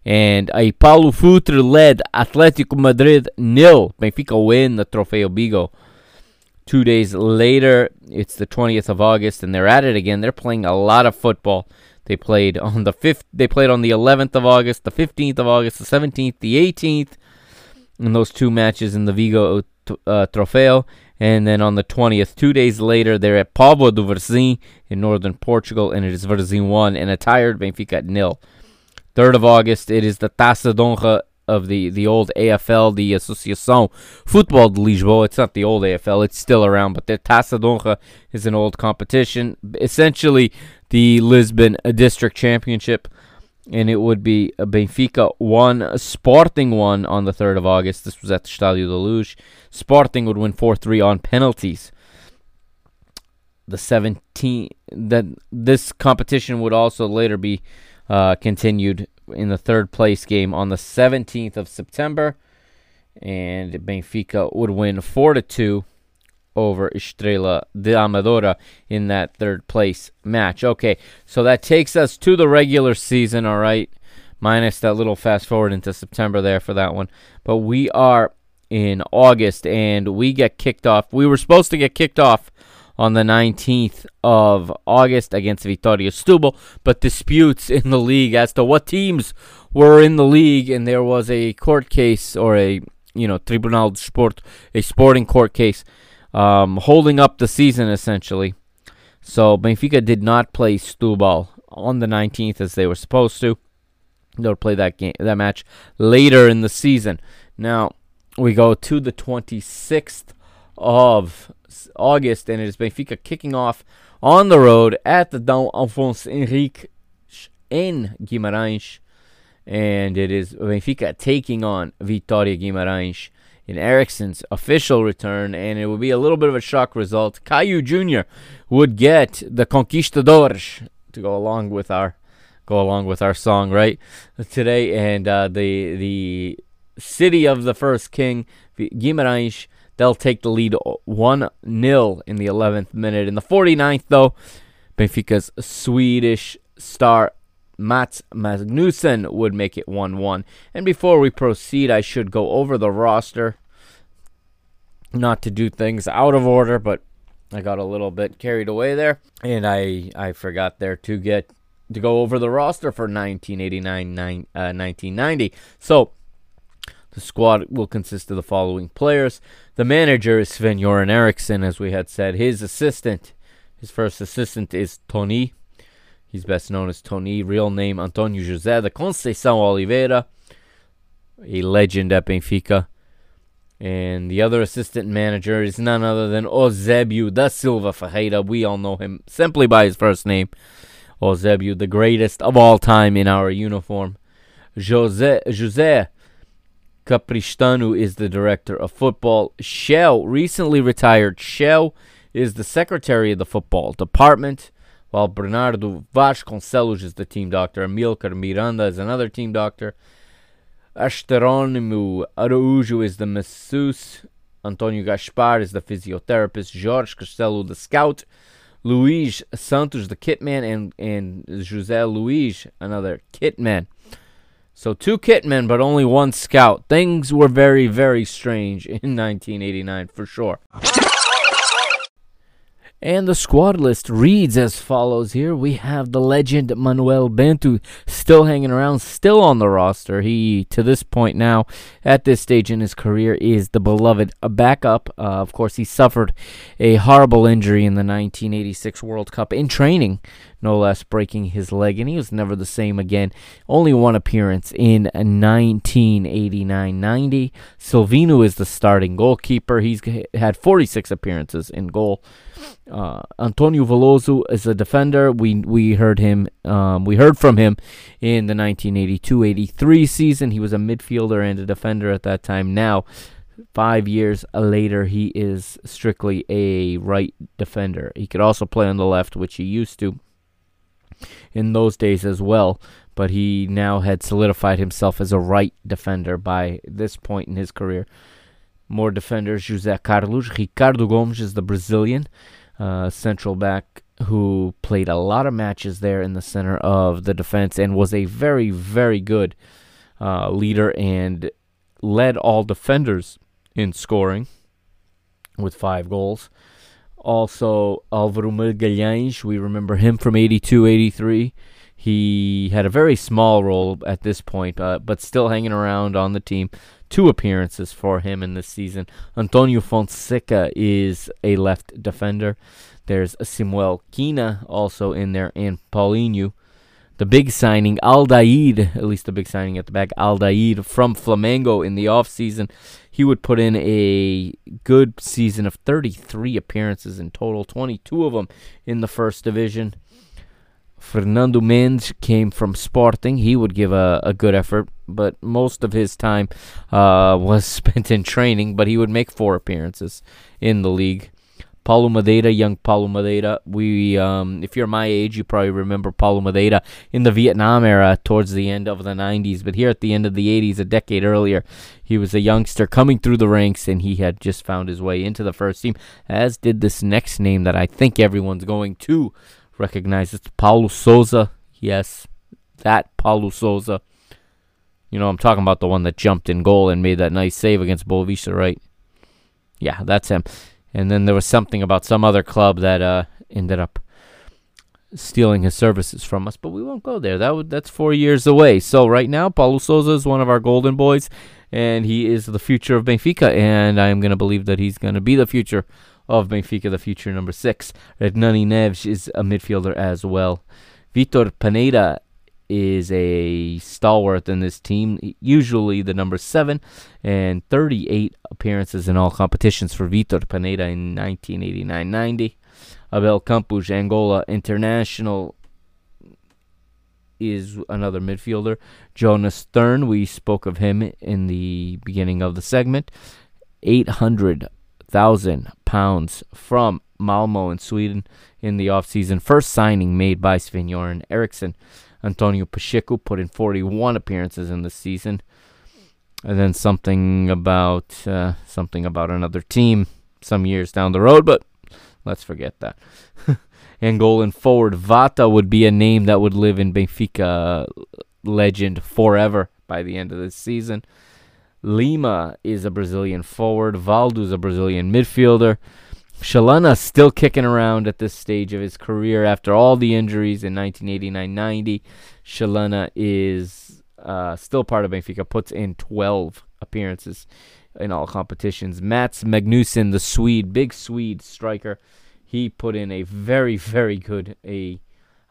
And a Paulo Futre led Atletico Madrid nil. Benfica win the Trofeo Vigo. Two days later, it's the 20th of August, and they're at it again. They're playing a lot of football. They played on the fifth. They played on the 11th of August, the 15th of August, the 17th, the 18th, in those two matches in the Vigo uh, Trofeo. And then on the 20th, two days later, they're at Póvoa do Varzim in northern Portugal, and it is Varzim 1 and a tired Benfica nil. 3rd of August, it is the Taça de Honra of the, the old AFL, the Associação Futebol de Lisboa. It's not the old AFL, it's still around, but the Taça de Honra is an old competition. Essentially, the Lisbon District Championship and it would be Benfica 1, Sporting 1 on the 3rd of August. This was at the Stadio da Luz. Sporting would win 4 3 on penalties. The 17 that this competition would also later be uh, continued in the third place game on the 17th of September, and Benfica would win 4 to 2 over Estrela de Amadora in that third place match. Okay, so that takes us to the regular season, all right, minus that little fast forward into September there for that one. But we are in August and we get kicked off. We were supposed to get kicked off on the 19th of August against Vitoria Setúbal, but disputes in the league as to what teams were in the league, and there was a court case or a you know Tribunal de Sport, a sporting court case um, holding up the season essentially. So Benfica did not play Setúbal on the 19th as they were supposed to. They'll play that game, that match later in the season. Now we go to the 26th of August, and it is Benfica kicking off on the road at the Dom Afonso Henrique in Guimarães, and it is Benfica taking on Vitória Guimarães in Eriksson's official return, and it would be a little bit of a shock result. Caio Jr. would get the Conquistadores to go along with our go along with our song right today, and uh, the the city of the first king, Guimarães, they'll take the lead 1 0 in the 11th minute. In the 49th, though, Benfica's Swedish star Mats Magnusson would make it 1 1. And before we proceed, I should go over the roster. Not to do things out of order, but I got a little bit carried away there. And I, I forgot there to get to go over the roster for 1989 nine, uh, 1990. So the squad will consist of the following players. The manager is Sven Göran Eriksson, as we had said. His assistant, his first assistant is Toni He's best known as Toni, real name Antonio José da Conceição Oliveira, a legend at Benfica. And the other assistant manager is none other than Eusébio da Silva Ferreira. We all know him simply by his first name. Eusébio, the greatest of all time in our uniform. José, José Capristano is the director of football. Shéu, recently retired Shéu, is the secretary of the football department while Bernardo Vasconcelos is the team doctor. Amilcar Miranda is another team doctor. Asteronimo Araújo is the masseuse. Antonio Gaspar is the physiotherapist. Jorge Castelo, the scout. Luis Santos, the kitman, and, and Jose Luis, another kitman. So two kitmen, but only one scout. Things were very, very strange in 1989 for sure. And the squad list reads as follows here. We have the legend Manuel Bento still hanging around, still on the roster. He, to this point now, at this stage in his career, is the beloved backup. Uh, of course, he suffered a horrible injury in the 1986 World Cup in training, no less, breaking his leg, and he was never the same again. Only one appearance in 1989 90. Silvino is the starting goalkeeper. He's had 46 appearances in goal Uh, Antonio Veloso is a defender. We we heard him. Um, we heard from him in the 1982-83 season. He was a midfielder and a defender at that time. Now, five years later, he is strictly a right defender. He could also play on the left, which he used to in those days as well. But he now had solidified himself as a right defender by this point in his career. More defenders: José Carlos, Ricardo Gomes is the Brazilian uh, central back who played a lot of matches there in the center of the defense and was a very, very good uh, leader and led all defenders in scoring with five goals. Also, Alvaro Magalhães, we remember him from 82 83. He had a very small role at this point, uh, but still hanging around on the team. Two appearances for him in this season. Antonio Fonseca is a left defender. There's Samuel Quina also in there, and Paulinho. The big signing, Aldair, at least the big signing at the back, Aldair from Flamengo in the offseason. He would put in a good season of 33 appearances in total, 22 of them in the first division. Fernando Mendes came from Sporting. He would give a, a good effort, but most of his time uh, was spent in training, but he would make four appearances in the league. Paulo Madeira, young Paulo Madeira. We, um, if you're my age, you probably remember Paulo Madeira in the Vietnam era towards the end of the 90s. But here at the end of the 80s, a decade earlier, he was a youngster coming through the ranks, and he had just found his way into the first team, as did this next name that I think everyone's going to recognize. It's Paulo Souza. Yes, that Paulo Souza. You know, I'm talking about the one that jumped in goal and made that nice save against Boavista, right? Yeah, that's him. And then there was something about some other club that uh, ended up stealing his services from us, but we won't go there. That would that's four years away. So right now, Paulo Souza is one of our golden boys, and he is the future of Benfica, and I am going to believe that he's going to be the future of Benfica, the future number six. Hernani Neves is a midfielder as well. Vitor Paneira is a stalwart in this team, usually the number seven, and 38 appearances in all competitions for Vitor Paneira in 1989 90. Abel Campos, Angola international, is another midfielder. Jonas Thern, we spoke of him in the beginning of the segment. 800,000 pounds from Malmo in Sweden in the offseason. First signing made by Sven-Göran Eriksson. Antonio Pacheco put in 41 appearances in the season. And then something about uh, something about another team some years down the road, but let's forget that. Angolan forward Vata would be a name that would live in Benfica legend forever by the end of this season. Lima is a Brazilian forward. Valdo is a Brazilian midfielder. Chalana still kicking around at this stage of his career after all the injuries in 1989-90. Chalana is uh, still part of Benfica. Puts in 12 appearances in all competitions. Mats Magnusson, the Swede, big Swede striker, he put in a very, very good, a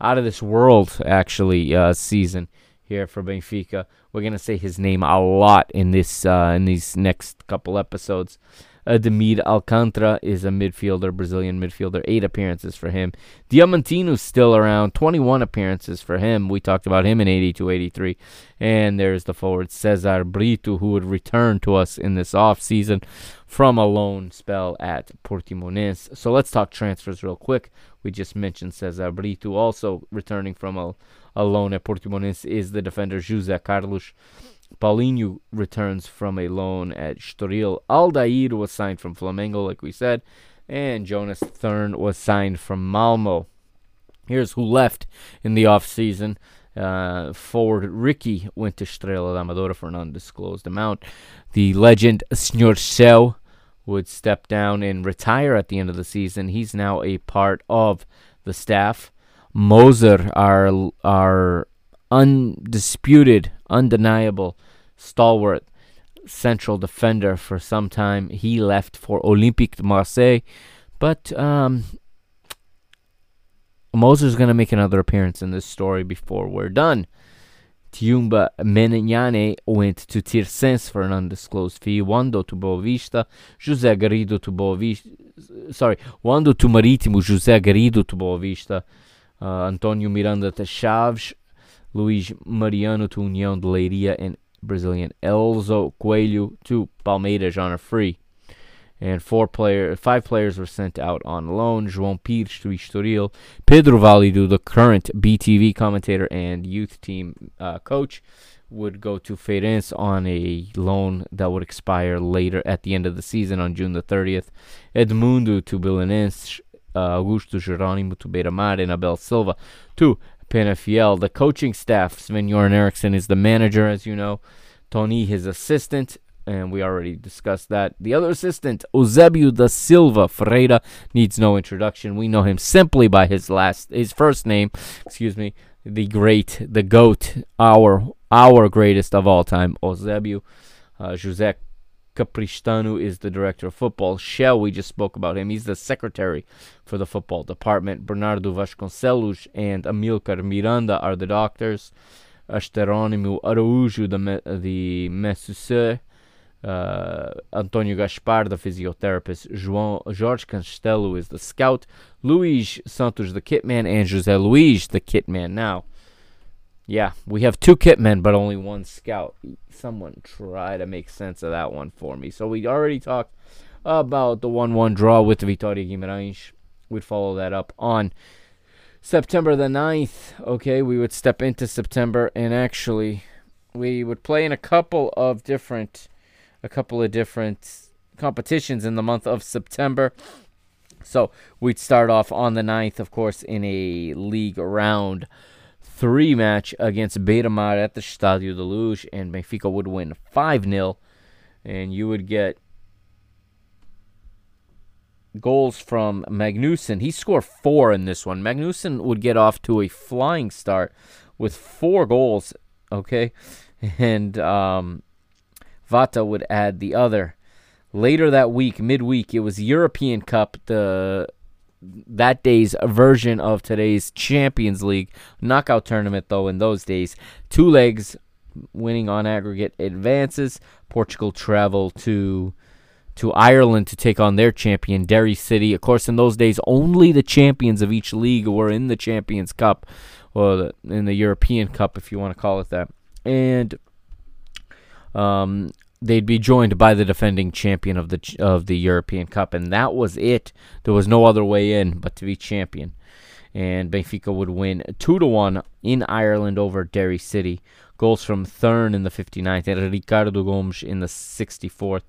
out of this world actually uh, season here for Benfica. We're gonna say his name a lot in this uh, in these next couple episodes. Ademir Alcantara is a midfielder, Brazilian midfielder. Eight appearances for him. Diamantino's still around. 21 appearances for him. We talked about him in 82 83. And there's the forward Cesar Brito, who would return to us in this off season from a loan spell at Portimonense. So let's talk transfers real quick. We just mentioned Cesar Brito. Also returning from a, a loan at Portimonense is the defender José Carlos. Paulinho returns from a loan at Estoril. Aldair was signed from Flamengo, like we said, and Jonas Thern was signed from Malmo. Here's who left in the offseason. Uh, forward Ricky went to Estrela da Amadora for an undisclosed amount. The legend Senor would step down and retire at the end of the season. He's now a part of the staff. Mozer, our our undisputed, undeniable stalwart central defender for some time. He left for Olympique de Marseille, but um, Mozer's going to make another appearance in this story before we're done. Tiumba Menegnane went to Tirsense for an undisclosed fee. Wando to Boavista. José Garrido to Boavista. Sorry, Wando to Marítimo. José Garrido to Boavista. Uh, Antonio Miranda Chaves. Luis Mariano to União de Leiria. And Brazilian Elzo Coelho to Palmeiras on a free. And four player, five players were sent out on loan. João Pires to Estoril. Pedro Valido, the current BTV commentator and youth team uh, coach, would go to Feirense on a loan that would expire later at the end of the season on June the 30th. Edmundo to Belenenses. Augusto Geronimo to Beira-Mar. And Abel Silva to Penafiel. The coaching staff, Sven Göran Eriksson is the manager, as you know. Toni, his assistant, and we already discussed that. The other assistant, Eusebio da Silva Ferreira, needs no introduction. We know him simply by his last, his first name. Excuse me, the great, the goat, our our greatest of all time, Eusebio. Uh, Capristano is the director of football. Shell, we just spoke about him. He's the secretary for the football department. Bernardo Vasconcelos and Amilcar Miranda are the doctors. Asteronimo Araújo, the me- the masseur uh, Antonio Gaspar, the physiotherapist, João Jorge Castelo is the scout, Luis Santos, the kitman, and Jose Luis, the kitman. Now, yeah, we have two kitmen, but only one scout. Someone try to make sense of that one for me. So we already talked about the 1-1 draw with Vitória Guimarães. We'd follow that up on September the 9th. Okay, we would step into September, and actually, we would play in a couple of different a couple of different competitions in the month of September. So we'd start off on the 9th, of course, in a league round three match against Beira-Mar at the Stadio de Luz, and Benfica would win 5 0. And you would get goals from Magnusson. He scored four in this one. Magnusson would get off to a flying start with four goals, okay? And um, Vata would add the other. Later that week, midweek, it was European Cup, the that day's version of today's Champions League knockout tournament. Though in those days, two legs, winning on aggregate advances. Portugal travel to to Ireland to take on their champion, Derry City. Of course, in those days, only the champions of each league were in the Champions Cup, or in the European Cup, if you want to call it that. And um, they'd be joined by the defending champion of the of the European Cup, and that was it. There was no other way in but to be champion. And Benfica would win two to one in Ireland over Derry City. Goals from Thern in the 59th and Ricardo Gomes in the 64th.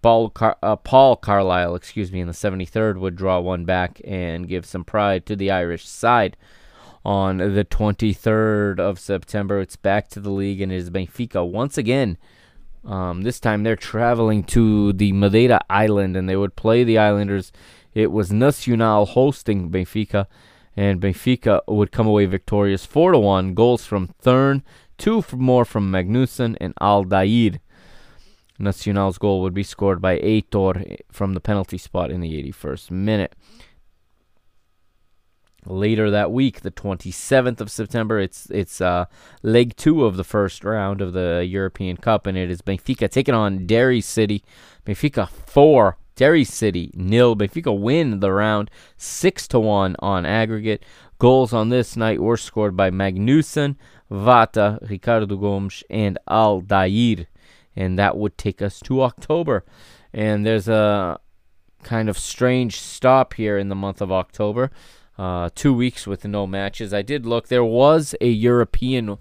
Paul Car- uh, Paul Carlyle, excuse me, in the 73rd would draw one back and give some pride to the Irish side. On the 23rd of September, it's back to the league and it is Benfica once again. Um, this time they're traveling to the Madeira Island and they would play the Islanders. It was Nacional hosting Benfica, and Benfica would come away victorious 4 to 1. Goals from Thern, two more from Magnusson and Aldair. Nacional's goal would be scored by Aitor from the penalty spot in the 81st minute. Later that week, the 27th of September, it's it's uh, leg two of the first round of the European Cup, and it is Benfica taking on Derry City. Benfica four, Derry City nil. Benfica win the round six to one on aggregate. Goals on this night were scored by Magnusson, Vata, Ricardo Gomes, and Aldair and that would take us to October. And there's a kind of strange stop here in the month of October. Uh, two weeks with no matches. I did look. There was a European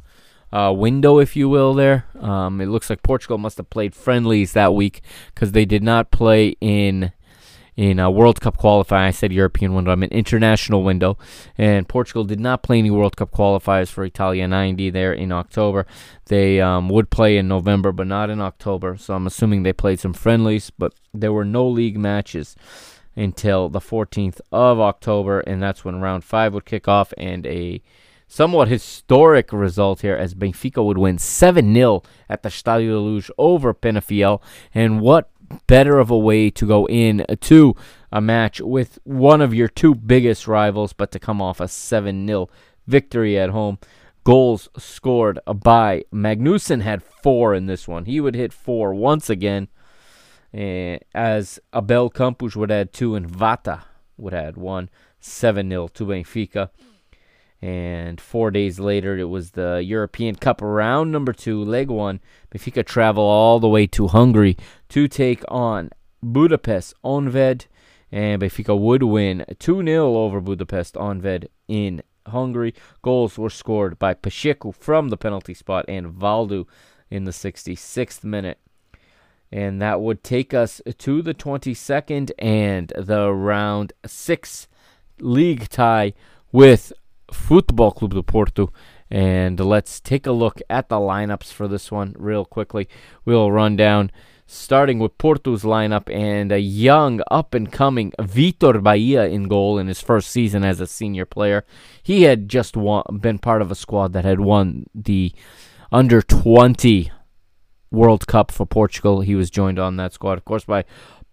uh, window, if you will, there. Um, it looks like Portugal must have played friendlies that week because they did not play in in a World Cup qualifying. I said European window. I mean international window. And Portugal did not play any World Cup qualifiers for Italia 90 there in October. They um, would play in November, but not in October. So I'm assuming they played some friendlies, but there were no league matches until the 14th of October, and that's when round five would kick off and a somewhat historic result here as Benfica would win 7 0 at the Stadio de Luz over Penafiel. And what better of a way to go in to a match with one of your two biggest rivals, but to come off a 7 0 victory at home. Goals scored by Magnusson had four in this one. He would hit four once again, eh, as Abel Campos would add two and Vata would add one. 7 0 to Benfica. And four days later, it was the European Cup round number two, leg one. Benfica travel all the way to Hungary to take on Budapest Onved. And Benfica would win 2 0 over Budapest Onved in Hungary. Goals were scored by Pacheco from the penalty spot and Valdo in the 66th minute. And that would take us to the 22nd and the round six league tie with Futebol Clube do Porto. And let's take a look at the lineups for this one real quickly. We'll run down starting with Porto's lineup and a young up and coming Vitor Baía in goal in his first season as a senior player. He had just won, been part of a squad that had won the under 20 World Cup for Portugal. He was joined on that squad, of course, by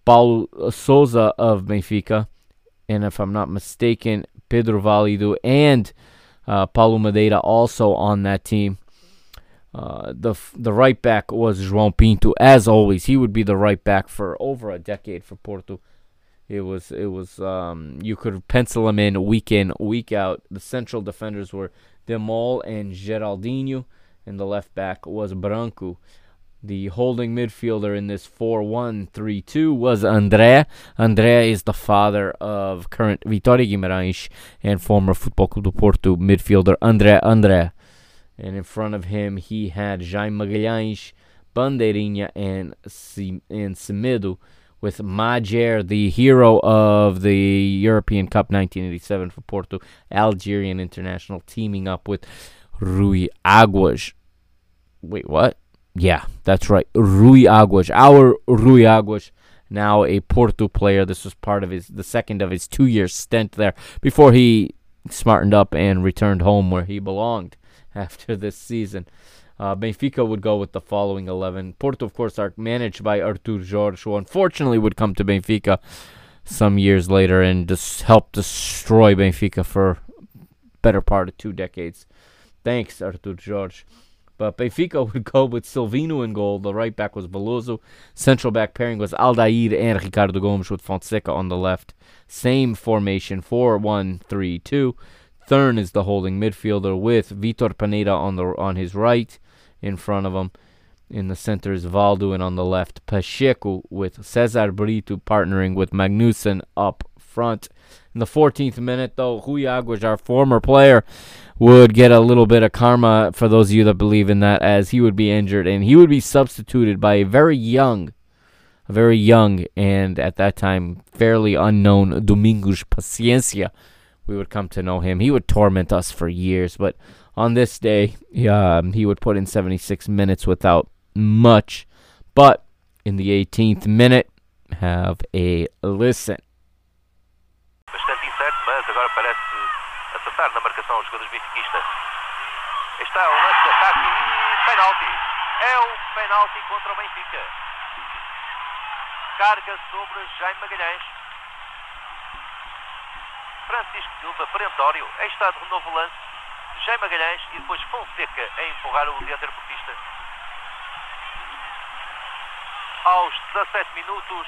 Paulo Souza of Benfica and if I'm not mistaken, Pedro Valido and uh, Paulo Madeira also on that team. Uh, the the right back was João Pinto, as always. He would be the right back for over a decade for Porto. It was it was um, you could pencil him in week in week out. The central defenders were Demol and Geraldinho, and the left back was Branco. The holding midfielder in this 4 1 3 2 was Andrea. Andrea is the father of current Vitória Guimarães and former Futebol Clube do Porto midfielder André André. And in front of him, he had Jaime Magalhães, Bandeirinha, and, C- and Semedo, with Madjer, the hero of the European Cup 1987 for Porto, Algerian international, teaming up with Rui Aguas. Wait, what? Yeah, that's right. Rui Aguas, our Rui Aguas, now a Porto player. This was part of his the second of his two-year stint there before he smartened up and returned home where he belonged after this season. Uh, Benfica would go with the following 11. Porto, of course, are managed by Artur Jorge, who unfortunately would come to Benfica some years later and just help destroy Benfica for better part of two decades. Thanks, Artur Jorge. But Benfica would go with Silvino in goal. The right back was Veloso. Central back pairing was Aldair and Ricardo Gomes with Fonseca on the left. Same formation, 4 1 3 2. Thern is the holding midfielder with Vitor Paneira on the on his right in front of him. In the center is Valdo, and on the left, Pacheco with Cesar Brito partnering with Magnusson up front. In the 14th minute, though, Rui Aguas, our former player, would get a little bit of karma for those of you that believe in that, as he would be injured, and he would be substituted by a very young, a very young, and at that time fairly unknown Domingos Paciencia. We would come to know him. He would torment us for years, but on this day, um, he would put in 76 minutes without much. But in the 18th minute, have a listen. Acertar na marcação os jogadores benfiquistas. Está o lance de ataque e penalti. É o penalti contra o Benfica. Carga sobre Jaime Magalhães. Francisco Silva, perentório. Aí está de novo lance. Jaime Magalhães e depois Fonseca a empurrar o dianteiro portista. Aos 17 minutos,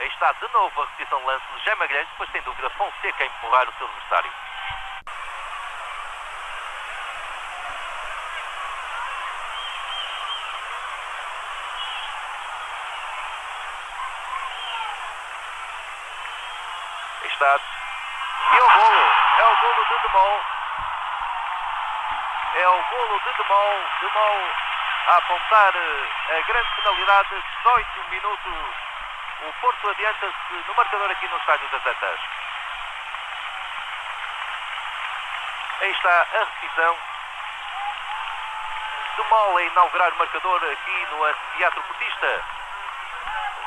Aí está de novo a repetição de lance de Jaime Magalhães, depois sem dúvida Fonseca a empurrar o seu adversário. Aí está. E é o golo. É o golo de Demol. É o golo de Demol. Demol a apontar eh, a grande penalidade. 18 minutos o Porto adianta-se no marcador aqui no Estádio das Antas. Aí está a repetição. De Mol a inaugurar o marcador aqui no Anfiteatro Portista.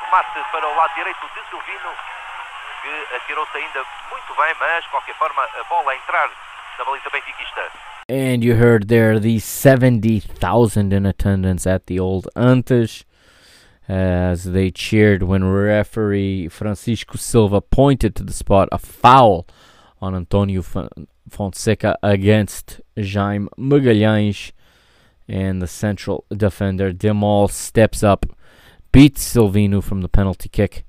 Remate para o lado direito de Silvino, que atirou-se ainda muito bem, mas de qualquer forma a bola a entrar na baliza benfiquista. And you heard there the 70,000 in attendance at the old Antas as they cheered when referee Francisco Silva pointed to the spot a foul on Antonio Fonseca against Jaime Magalhães. And the central defender, Demol, steps up, beats Silvino from the penalty kick.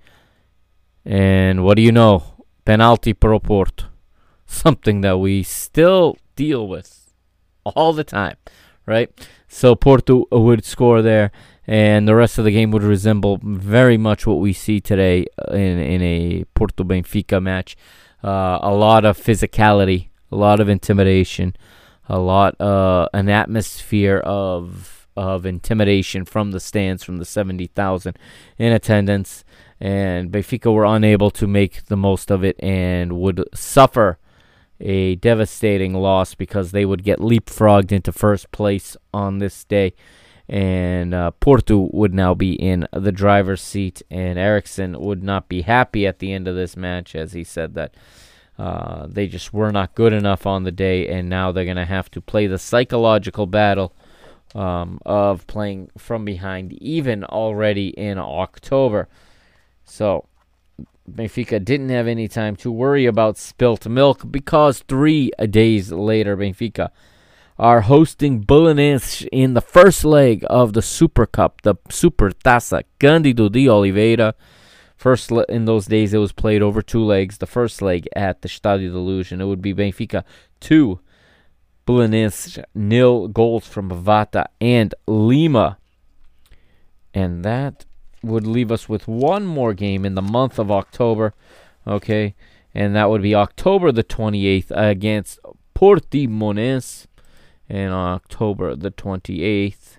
And what do you know? Penalty pro Porto. Something that we still deal with all the time, right? So Porto would score there, and the rest of the game would resemble very much what we see today in, in a Porto Benfica match. Uh, a lot of physicality, a lot of intimidation, a lot uh, an atmosphere of of intimidation from the stands from the 70,000 in attendance and Benfica were unable to make the most of it and would suffer a devastating loss because they would get leapfrogged into first place on this day and uh, Porto would now be in the driver's seat and Eriksson would not be happy at the end of this match as he said that uh, they just were not good enough on the day, and now they're going to have to play the psychological battle um, of playing from behind, even already in October. So, Benfica didn't have any time to worry about spilt milk because three days later, Benfica are hosting Belenenses in the first leg of the Super Cup, the Super Taça Cândido de Oliveira. First le- in those days, it was played over two legs. The first leg at the Stadio da Luz, and it would be Benfica two, Belenenses nil goals from Bavata and Lima, and that would leave us with one more game in the month of October. Okay, and that would be October the 28th against Portimonense, and on October the 28th.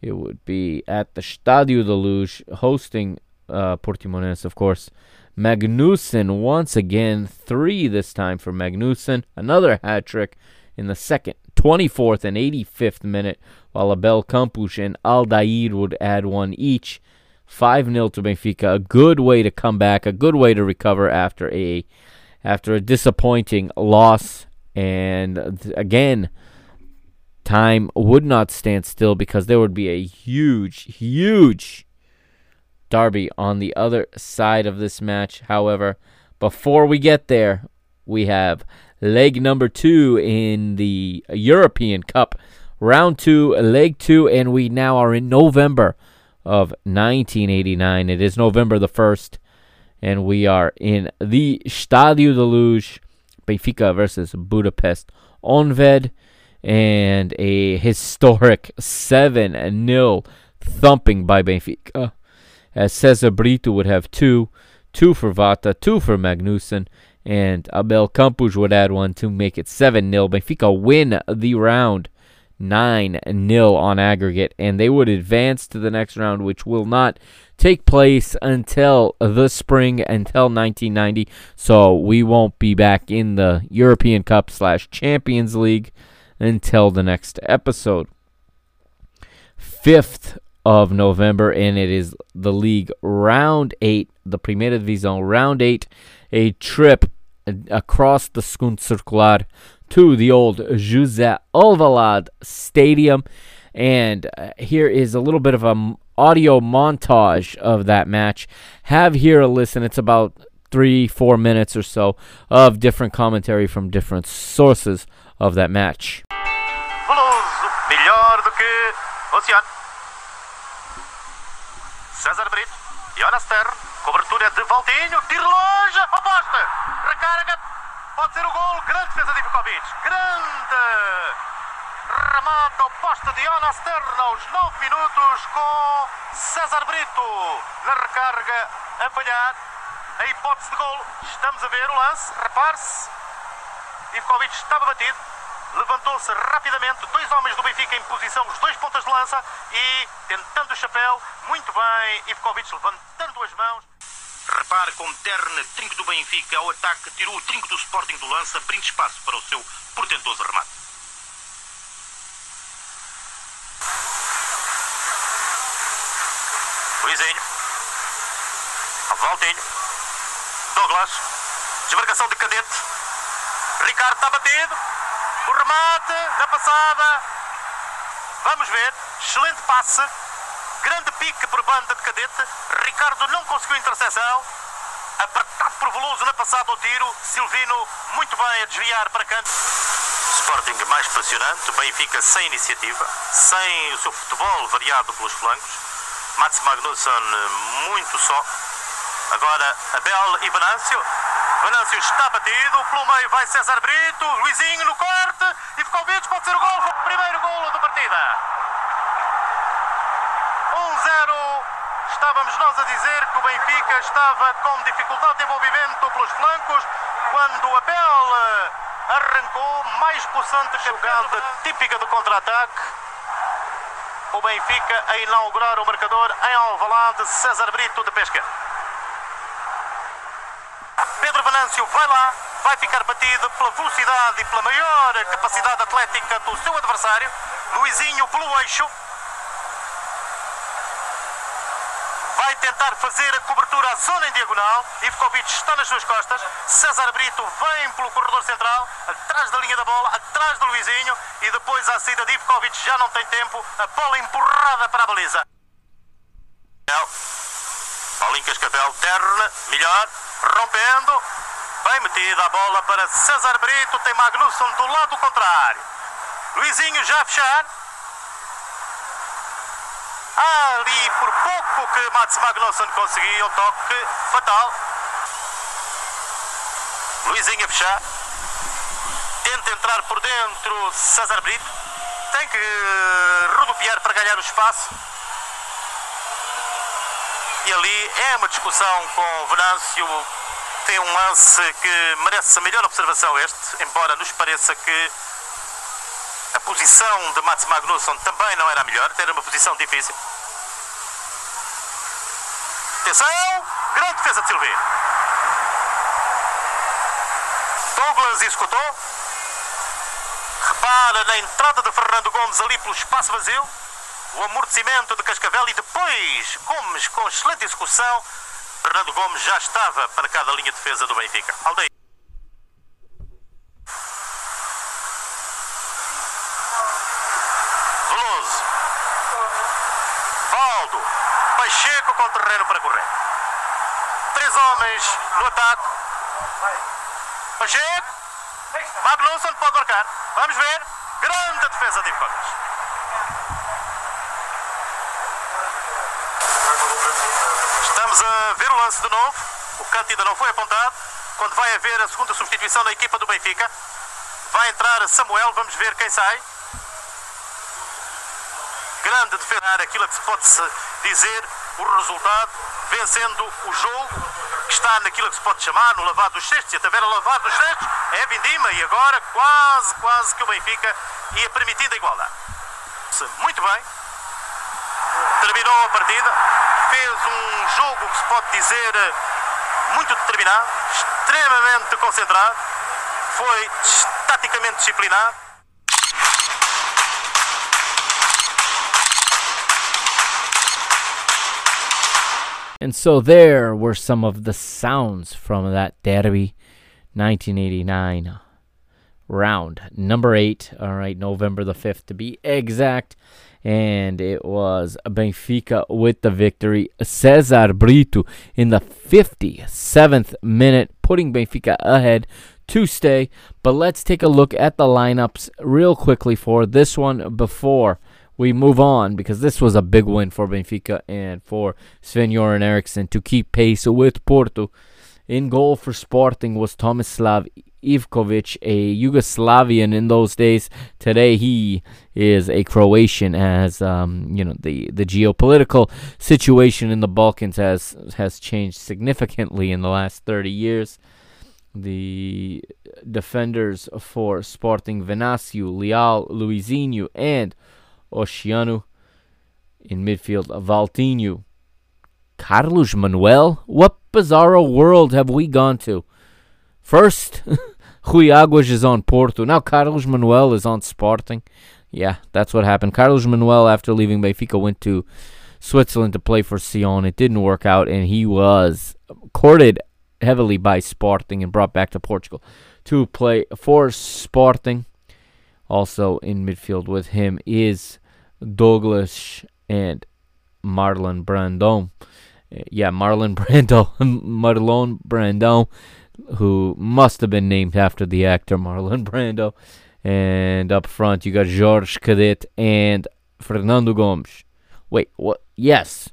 It would be at the Stadio da Luz, hosting uh, Portimonense, of course. Magnusson once again, three this time for Magnusson. Another hat trick in the second, 24th, and 85th minute, while Abel Campos and Aldair would add one each. 5 0 to Benfica. A good way to come back, a good way to recover after a after a disappointing loss. And th- again, time would not stand still because there would be a huge, huge derby on the other side of this match. However, before we get there, we have leg number two in the European Cup, round two, leg two, and we now are in November of 1989. It is November the 1st, and we are in the Stadio da Luz, Benfica versus Budapest Honvéd and a historic 7 0 thumping by Benfica. As Cesar Brito would have two, two for Vata, two for Magnusson, and Abel Campos would add one to make it 7 0. Benfica win the round 9 0 on aggregate, and they would advance to the next round, which will not take place until the spring, until 1990. So we won't be back in the European Cup slash Champions League until the next episode. 5th of November, and it is the league round 8, the Primeira Division round 8, a trip across the Segunda Circular to the old José Alvalade Stadium. And uh, here is a little bit of an audio montage of that match. Have here a listen. It's about three, four minutes or so of different commentary from different sources of that match. César Brito, Jonas Thern, cobertura de Valtinho, tiro longe, aposta, recarga, pode ser o gol, grande defesa de Ivkovic, grande remate ao poste de Jonas Terra aos 9 minutos com César Brito na recarga a falhar, a hipótese de gol, estamos a ver o lance, repare-se, Ivkovic estava batido, levantou-se rapidamente, dois homens do Benfica em posição, os dois pontas de lança. E tentando o chapéu, muito bem, Ivkovic levantando as mãos. Repare como Terne, trinco do Benfica, ao ataque, tirou o trinco do Sporting do lança, abrindo espaço para o seu portentoso remate. Luizinho, Valtinho, Douglas, desmarcação de cadete, Ricardo está batido, o remate na passada. Vamos ver. Excelente passe. Grande pique por banda de cadete. Ricardo não conseguiu interseção. Apertado por Veloso na passada ao tiro. Silvino muito bem a desviar para canto. Sporting mais pressionante, o Benfica sem iniciativa, sem o seu futebol variado pelos flancos. Mats Magnusson muito só. Agora Abel e Venâncio. Venâncio está batido, pelo meio vai César Brito, Luizinho no corte, Ivkovic pode ser o gol, primeiro golo da partida. Estávamos nós a dizer que o Benfica estava com dificuldade de envolvimento pelos flancos quando o Abel arrancou mais possante que a jogada típica do contra-ataque. O Benfica a inaugurar o marcador em Alvalade, César Brito de pesca. Pedro Venâncio vai lá, vai ficar batido pela velocidade e pela maior capacidade atlética do seu adversário. Luizinho pelo eixo. Vai tentar fazer a cobertura à zona em diagonal. Ivkovic está nas suas costas. César Brito vem pelo corredor central, atrás da linha da bola, atrás do Luizinho. E depois à saída de Ivkovic já não tem tempo. A bola empurrada para a baliza. Paulinho Cascavel, terra, melhor, rompendo. Bem metida a bola para César Brito. Tem Magnusson do lado contrário. Luizinho já a fechar. Ali por pouco que Mats Magnusson conseguiu um toque fatal. Luizinho a fechar. Tenta entrar por dentro César Brito. Tem que rodopiar para ganhar o espaço. E ali é uma discussão com Venâncio. Tem um lance que merece a melhor observação este, embora nos pareça que posição de Mats Magnusson também não era a melhor, era uma posição difícil. Atenção! Grande defesa de Silvino. Douglas executou. Repara na entrada de Fernando Gomes ali pelo espaço vazio. O amortecimento de Cascavel e depois Gomes com excelente execução. Fernando Gomes já estava para cada linha de defesa do Benfica. Aldeia. Veloso. Valdo. Pacheco com terreno para correr. Três ataque. Pacheco. Magnusson pode marcar. Vamos ver. Grande defesa de Ivkovic. Estamos a ver o lance de novo. O canto ainda não foi apontado. Quando vai haver a segunda substituição da equipa do Benfica, vai entrar Samuel. Vamos ver quem sai. Grande defesa, aquilo que se pode dizer o resultado, vencendo o jogo, que está naquilo que se pode chamar no lavado dos cestos. E a Tavera lavado dos cestos é Vindima. E agora quase, quase que o Benfica ia permitindo a igualdade. Muito bem. Terminou a partida. Fez um jogo que se pode dizer muito determinado, extremamente concentrado. Foi taticamente disciplinado. And so there were some of the sounds from that Derby 1989 round. Number eight, all right, November the 5th to be exact. And it was Benfica with the victory. Cesar Brito in the 57th minute, putting Benfica ahead to stay. But let's take a look at the lineups real quickly for this one before we move on because this was a big win for Benfica and for Sven Göran Eriksson to keep pace with Porto. In goal for Sporting was Tomislav Ivkovic, a Yugoslavian in those days. Today he is a Croatian as um, you know the, the geopolitical situation in the Balkans has has changed significantly in the last 30 years. The defenders for Sporting Venâncio, Leal, Luizinho, and Oceano. In midfield, Valtinho. Carlos Manuel? What bizarro world have we gone to? First, Rui Aguas is on Porto. Now Carlos Manuel is on Sporting. Yeah, that's what happened. Carlos Manuel, after leaving Benfica, went to Switzerland to play for Sion. It didn't work out, and he was courted heavily by Sporting and brought back to Portugal to play for Sporting. Also in midfield with him is Douglas and Marlon Brandon. Uh, Yeah, Marlon Brando, Marlon Brando, who must have been named after the actor Marlon Brando. And up front, you got George Cadete and Fernando Gomes. Wait, what? Yes.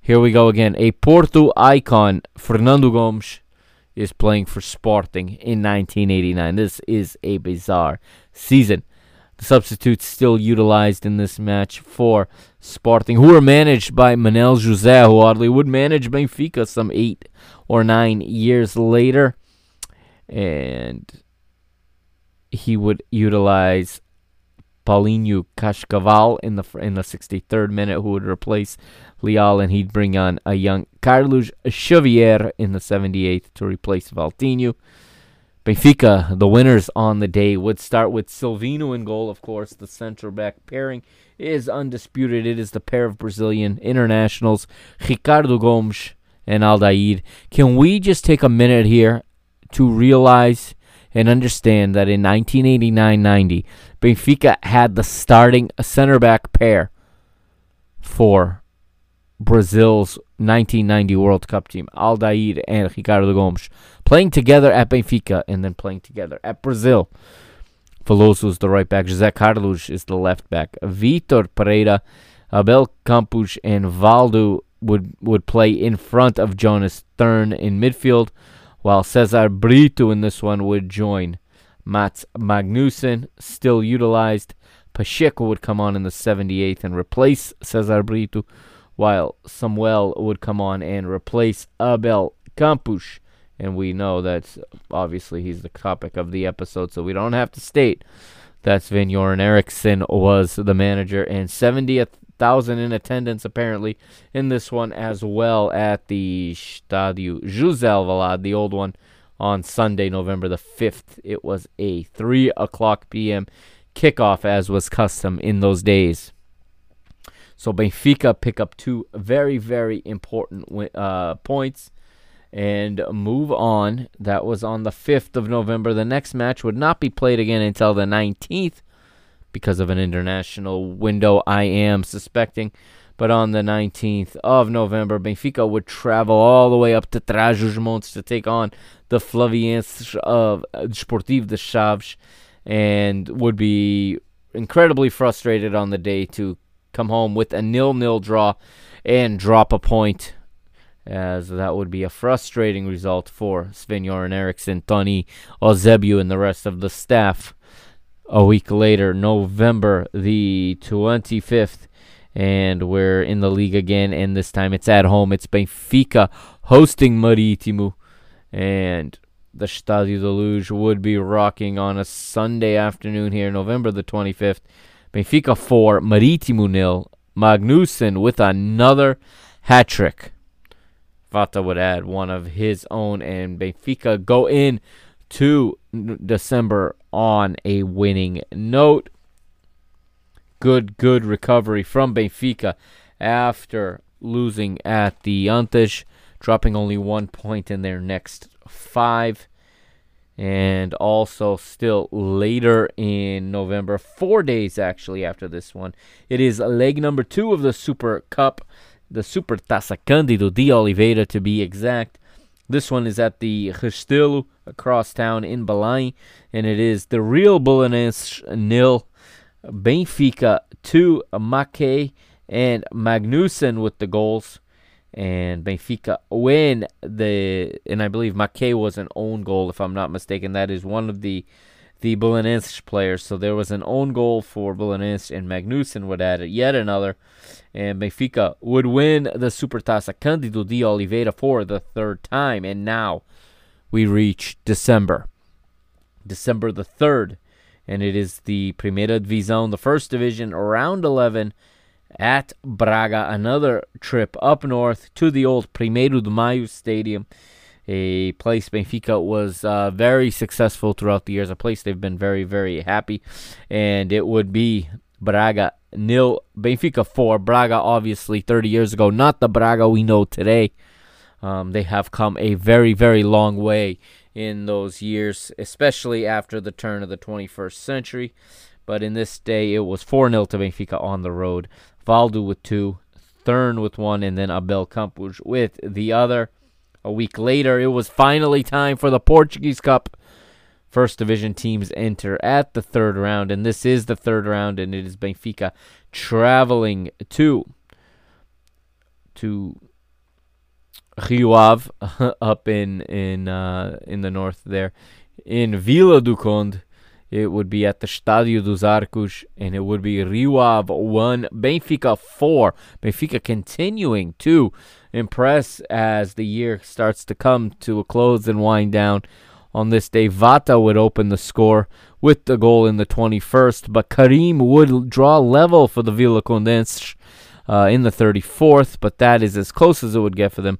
Here we go again. A Porto icon, Fernando Gomes, is playing for Sporting in 1989. This is a bizarre season. The substitutes still utilized in this match for Sporting, who were managed by Manel José, who oddly would manage Benfica some eight or nine years later. And he would utilize Paulinho Cascavel in the in the 63rd minute, who would replace Leal, and he'd bring on a young Carlos Xavier in the 78th to replace Valtinho. Benfica, the winners on the day, would start with Silvino in goal, of course. The center back pairing is undisputed. It is the pair of Brazilian internationals, Ricardo Gomes and Aldair. Can we just take a minute here to realize and understand that in 1989 90, Benfica had the starting center back pair for Brazil's 1990 World Cup team, Aldair and Ricardo Gomes, playing together at Benfica and then playing together at Brazil. Veloso is the right back, José Carlos is the left back, Vitor Paneira, Abel Campos, and Valdo would, would play in front of Jonas Thern in midfield, while Cesar Brito in this one would join Mats Magnusson, still utilized. Pacheco would come on in the 78th and replace Cesar Brito, while Samuel would come on and replace Abel Campos. And we know that obviously he's the topic of the episode, so we don't have to state that Sven Göran Eriksson was the manager and 70th thousand in attendance apparently in this one as well at the Stadio José Alvalade, the old one, on Sunday, November the 5th. It was a 3 o'clock p.m. kickoff, as was custom in those days. So Benfica pick up two very, very important uh, points and move on. That was on the 5th of November. The next match would not be played again until the 19th because of an international window, I am suspecting. But on the 19th of November, Benfica would travel all the way up to Trás-os-Montes to take on the Flaviense of Desportivo de Chaves and would be incredibly frustrated on the day to come home with a nil-nil draw and drop a point as that would be a frustrating result for Sven Göran Eriksson, Toni Eusébio, and the rest of the staff a week later, November the 25th, and we're in the league again, and this time it's at home. It's Benfica hosting Marítimo, and the Stadio de Luz would be rocking on a Sunday afternoon here, November the 25th. Benfica 4, Marítimo nil. Magnusson with another hat trick. Vata would add one of his own, and Benfica go in to December on a winning note. Good, good recovery from Benfica after losing at the Antas, dropping only one point in their next five. And also, still later in November, four days actually after this one, it is leg number two of the Super Cup, the Super Taça Cândido de Oliveira to be exact. This one is at the Restelo across town in Belém, and it is the Real Belenenses nil, Benfica 2, Mackay and Magnusson with the goals. And Benfica win the, and I believe Mackay was an own goal, if I'm not mistaken. That is one of the the Belenenses players. So there was an own goal for Belenenses, and Magnusson would add yet another. And Benfica would win the Supertaça Cândido de Oliveira for the third time. And now we reach December. December the 3rd. And it is the Primeira Divisão, the first division, round 11 at Braga. Another trip up north to the old Primeiro de Maio Stadium, a place Benfica was uh, very successful throughout the years, a place they've been very, very happy. And it would be Braga nil, Benfica 4. Braga, obviously, 30 years ago, not the Braga we know today. Um, they have come a very, very long way in those years, especially after the turn of the 21st century. But in this day, it was 4 0 to Benfica on the road. Valdo with two, Thern with one, and then Abel Campos with the other. A week later, it was finally time for the Portuguese Cup. First division teams enter at the third round, and this is the third round, and it is Benfica traveling to to Rio Ave up in in uh, in the north there. In Vila do Conde, it would be at the Estádio dos Arcos, and it would be Rio Ave 1, Benfica 4. Benfica continuing to impress as the year starts to come to a close and wind down. On this day, Vata would open the score with the goal in the 21st, but Karim would draw level for the Vila Condense uh, in the 34th, but that is as close as it would get for them.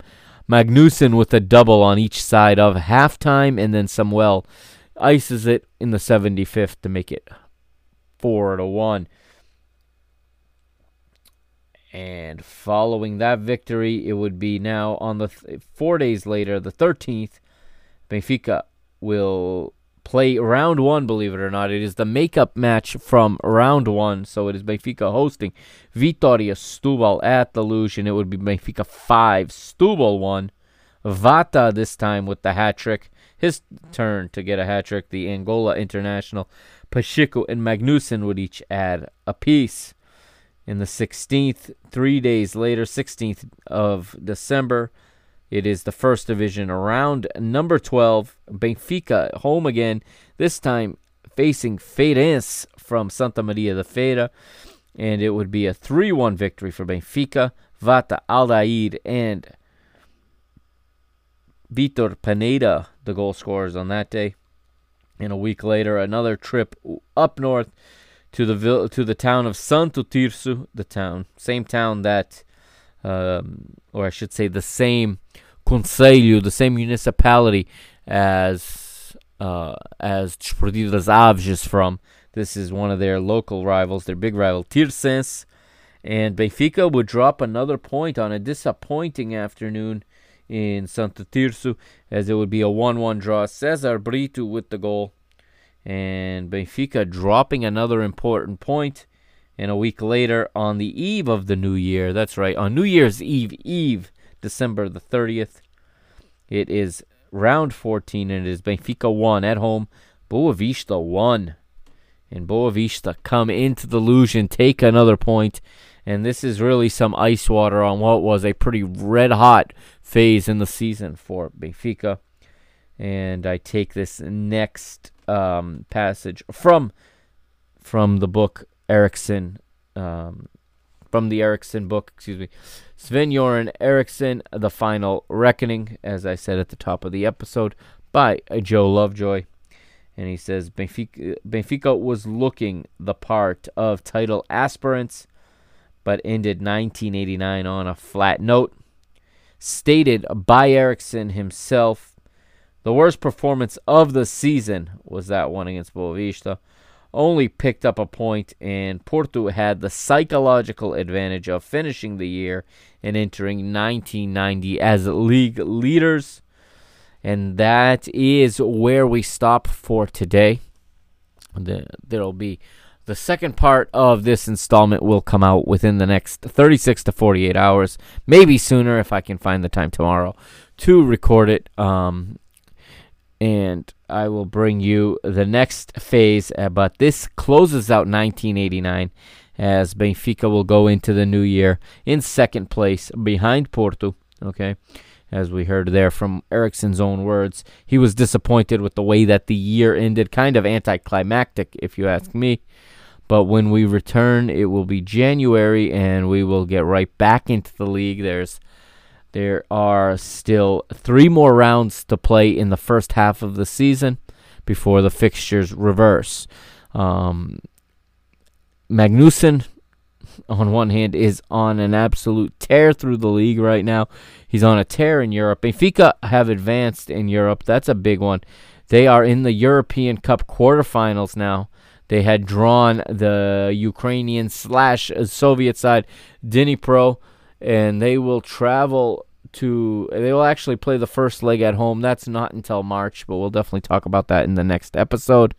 Magnusson with a double on each side of halftime, and then Samuel ices it in the 75th to make it 4 to 1. And following that victory, it would be now on the th- 4 days later, the 13th, Benfica will play round 1, believe it or not. It is the makeup match from round 1, so it is Benfica hosting Vitoria Setúbal at the Luz, and it would be Benfica 5, Setúbal 1. Vata this time with the hat trick his turn to get a hat trick. The Angola international Pacheco and Magnusson would each add a piece. In the 16th, three days later, 16th of December, it is the first division around number 12. Benfica home again, this time facing Feirense from Santa Maria da Feira. And it would be a 3 1 victory for Benfica. Vata Aldair and Vitor Paneira, the goal scorers on that day. And a week later, another trip up north to the vil- to the town of Santo Tirso, the town, same town that, um, or I should say, the same concelho, the same municipality as uh, as Desportivo das Aves is from. This is one of their local rivals, their big rival, Tirsense. And Benfica would drop another point on a disappointing afternoon in Santo Tirso, as it would be a 1 1 draw. Cesar Brito with the goal, and Benfica dropping another important point. And a week later, on the eve of the new year, that's right, on New Year's Eve, Eve, December the 30th, it is round 14, and it is Benfica 1 at home, Boavista 1. And Boavista come into the and take another point and this is really some ice water on what was a pretty red hot phase in the season for Benfica. And I take this next um, passage from from the book Eriksson, um, from the Eriksson book, excuse me, Sven Göran Eriksson, The Final Reckoning, as I said at the top of the episode, by Joe Lovejoy. And he says Benfica, Benfica was looking the part of title aspirants but ended 1989 on a flat note. Stated by Eriksson himself, the worst performance of the season was that one against Boavista. Only picked up a point, and Porto had the psychological advantage of finishing the year and entering 1990 as league leaders. And that is where we stop for today. There'll be the second part of this installment will come out within the next 36 to 48 hours, maybe sooner if I can find the time tomorrow to record it. Um, and I will bring you the next phase. Uh, but this closes out 1989 as Benfica will go into the new year in second place behind Porto. Okay. As we heard there from Eriksson's own words, he was disappointed with the way that the year ended, kind of anticlimactic, if you ask me. But when we return, it will be January, and we will get right back into the league. There's there are still three more rounds to play in the first half of the season before the fixtures reverse. Um, Magnusson, on one hand, is on an absolute tear through the league right now. He's on a tear in Europe. Benfica have advanced in Europe. That's a big one. They are in the European Cup quarterfinals now. They had drawn the Ukrainian slash Soviet side, Dnipro, and they will travel to. They will actually play the first leg at home. That's not until March, but we'll definitely talk about that in the next episode.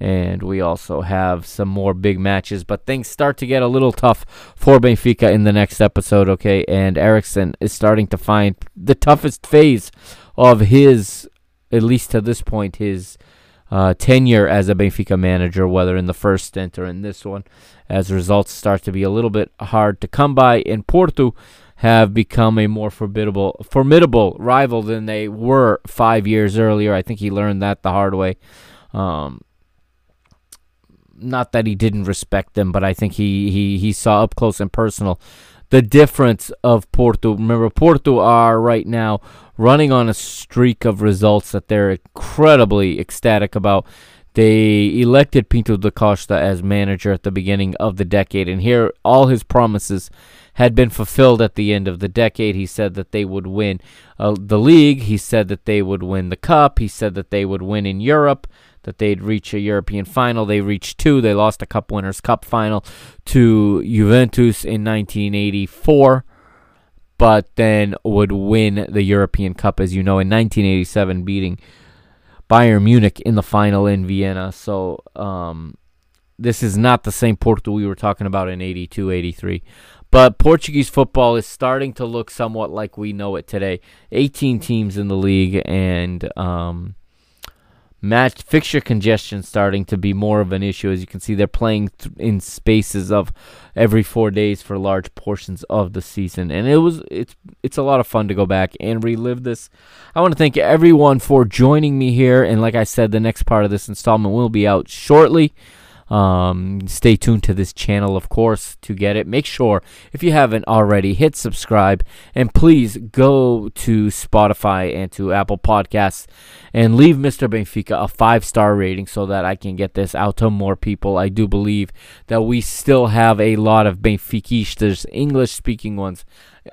and we also have some more big matches. But things start to get a little tough for Benfica in the next episode, okay? And Eriksson is starting to find the toughest phase of his, at least to this point, his uh, tenure as a Benfica manager, whether in the first stint or in this one, as results start to be a little bit hard to come by. And Porto have become a more formidable, formidable rival than they were five years earlier. I think he learned that the hard way. Um, not that he didn't respect them, but I think he, he, he saw up close and personal the difference of Porto. Remember, Porto are right now running on a streak of results that they're incredibly ecstatic about. They elected Pinto da Costa as manager at the beginning of the decade, and here all his promises had been fulfilled at the end of the decade. He said that they would win uh, the league. He said that they would win the cup. He said that they would win in Europe, that they'd reach a European final. They reached two. They lost a Cup Winners' Cup final to Juventus in 1984 but then would win the European Cup, as you know, in 1987, beating Bayern Munich in the final in Vienna. So um, this is not the same Porto we were talking about in 82, 83. But Portuguese football is starting to look somewhat like we know it today. 18 teams in the league, and um, match fixture congestion starting to be more of an issue. As you can see, they're playing th- in spaces of every four days for large portions of the season, and it was it's it's a lot of fun to go back and relive this. I want to thank everyone for joining me here, and like I said, the next part of this installment will be out shortly. Um, stay tuned to this channel, of course, to get it. Make sure, if you haven't already, hit subscribe and please go to Spotify and to Apple Podcasts and leave Mr. Benfica a five star rating so that I can get this out to more people. I do believe that we still have a lot of Benfiquistas, English speaking ones,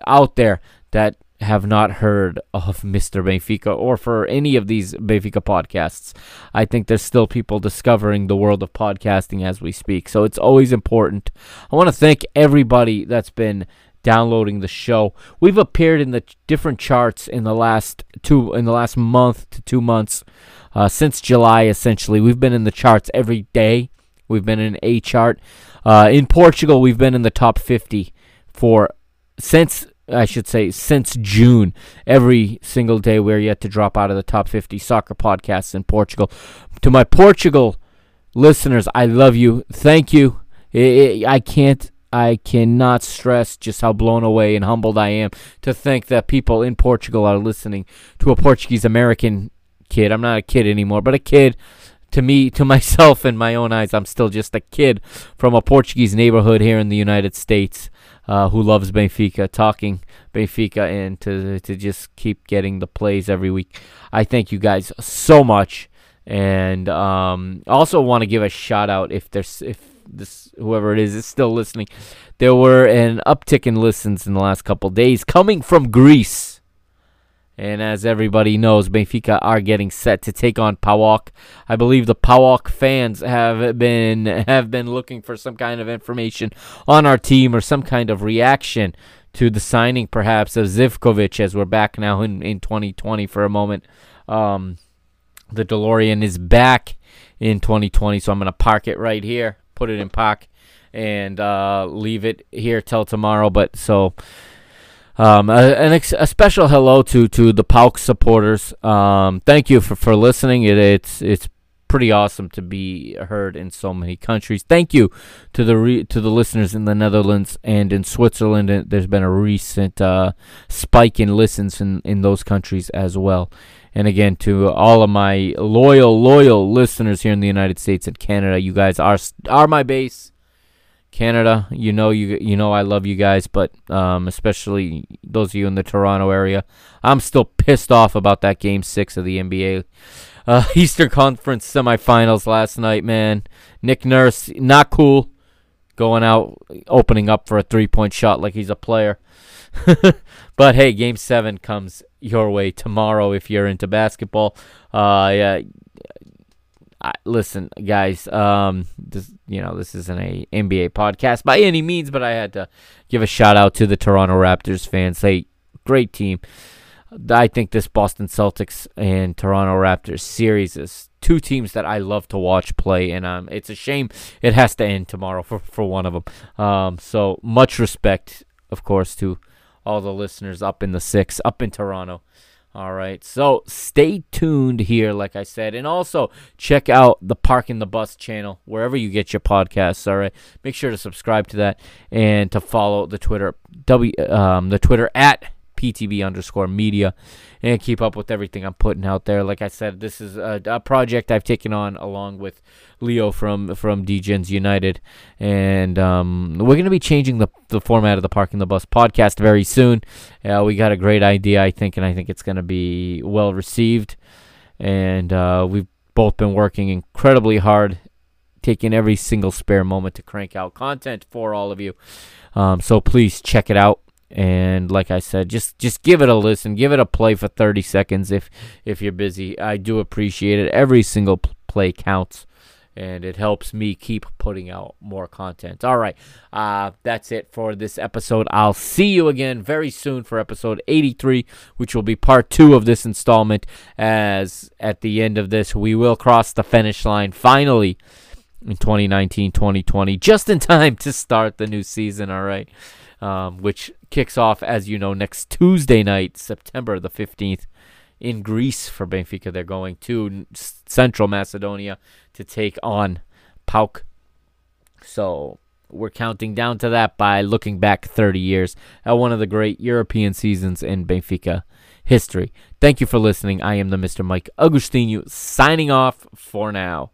out there that have not heard of Mr. Benfica or for any of these Benfica podcasts. I think there's still people discovering the world of podcasting as we speak. So it's always important. I want to thank everybody that's been downloading the show. We've appeared in the different charts in the last two in the last month to 2 months uh, since July essentially. We've been in the charts every day. We've been in a chart. Uh, in Portugal, we've been in the top 50 for since I should say, since June. Every single day, we're yet to drop out of the top 50 soccer podcasts in Portugal. To my Portugal listeners, I love you. Thank you. I can't, I cannot stress just how blown away and humbled I am to think that people in Portugal are listening to a Portuguese American kid. I'm not a kid anymore, but a kid to me, to myself in my own eyes, I'm still just a kid from a Portuguese neighborhood here in the United States uh, who loves Benfica, talking Benfica, and to to just keep getting the plays every week. I thank you guys so much, and um, also want to give a shout out if there's if this whoever it is is still listening. There were an uptick in listens in the last couple days coming from Greece. And as everybody knows, Benfica are getting set to take on PAOK. I believe the PAOK fans have been have been looking for some kind of information on our team or some kind of reaction to the signing, perhaps, of Zivkovic, as we're back now in, in 2020 for a moment. Um, the DeLorean is back in 2020, so I'm going to park it right here, put it in park, and uh, leave it here till tomorrow. But so um, a, ex- a special hello to to the PAOK supporters. Um, thank you for, for listening. It, it's it's pretty awesome to be heard in so many countries. Thank you to the re- to the listeners in the Netherlands and in Switzerland. There's been a recent uh, spike in listens in in those countries as well. And again, to all of my loyal loyal listeners here in the United States and Canada, you guys are are my base. Canada, you know you you know I love you guys, but um, especially those of you in the Toronto area, I'm still pissed off about that Game Six of the NBA uh, Eastern Conference semifinals last night. Man, Nick Nurse not cool, going out opening up for a three point shot like he's a player. but hey, Game Seven comes your way tomorrow if you're into basketball. Uh, yeah, I, listen, guys. Um, this you know this isn't a NBA podcast by any means, but I had to give a shout out to the Toronto Raptors fans. They great team. I think this Boston Celtics and Toronto Raptors series is two teams that I love to watch play, and um, it's a shame it has to end tomorrow for, for one of them. Um, so much respect, of course, to all the listeners up in the six, up in Toronto. All right, so stay tuned here, like I said, and also check out the Parking the Bus channel wherever you get your podcasts. All right, make sure to subscribe to that and to follow the Twitter w um, the Twitter at PTB underscore media and keep up with everything I'm putting out there. Like I said, this is a, a project I've taken on along with Leo from from DGens United, and um, we're going to be changing the the format of the Parking the Bus podcast very soon. Uh, we got a great idea, I think, and I think it's going to be well received. And uh, we've both been working incredibly hard, taking every single spare moment to crank out content for all of you. Um, so please check it out and like I said, just just give it a listen, give it a play for 30 seconds if if you're busy. I do appreciate it. Every single play counts, and it helps me keep putting out more content. All right, uh, that's it for this episode. I'll see you again very soon for episode 83, which will be part two of this installment. As at the end of this, we will cross the finish line finally in 2019 2020 just in time to start the new season all right um, which kicks off as you know next tuesday night september the 15th in greece for benfica. They're going to central macedonia to take on PAOK. So we're counting down to that by looking back 30 years at one of the great european seasons in benfica history. Thank you for listening. I am the mr mike Agostinho signing off for now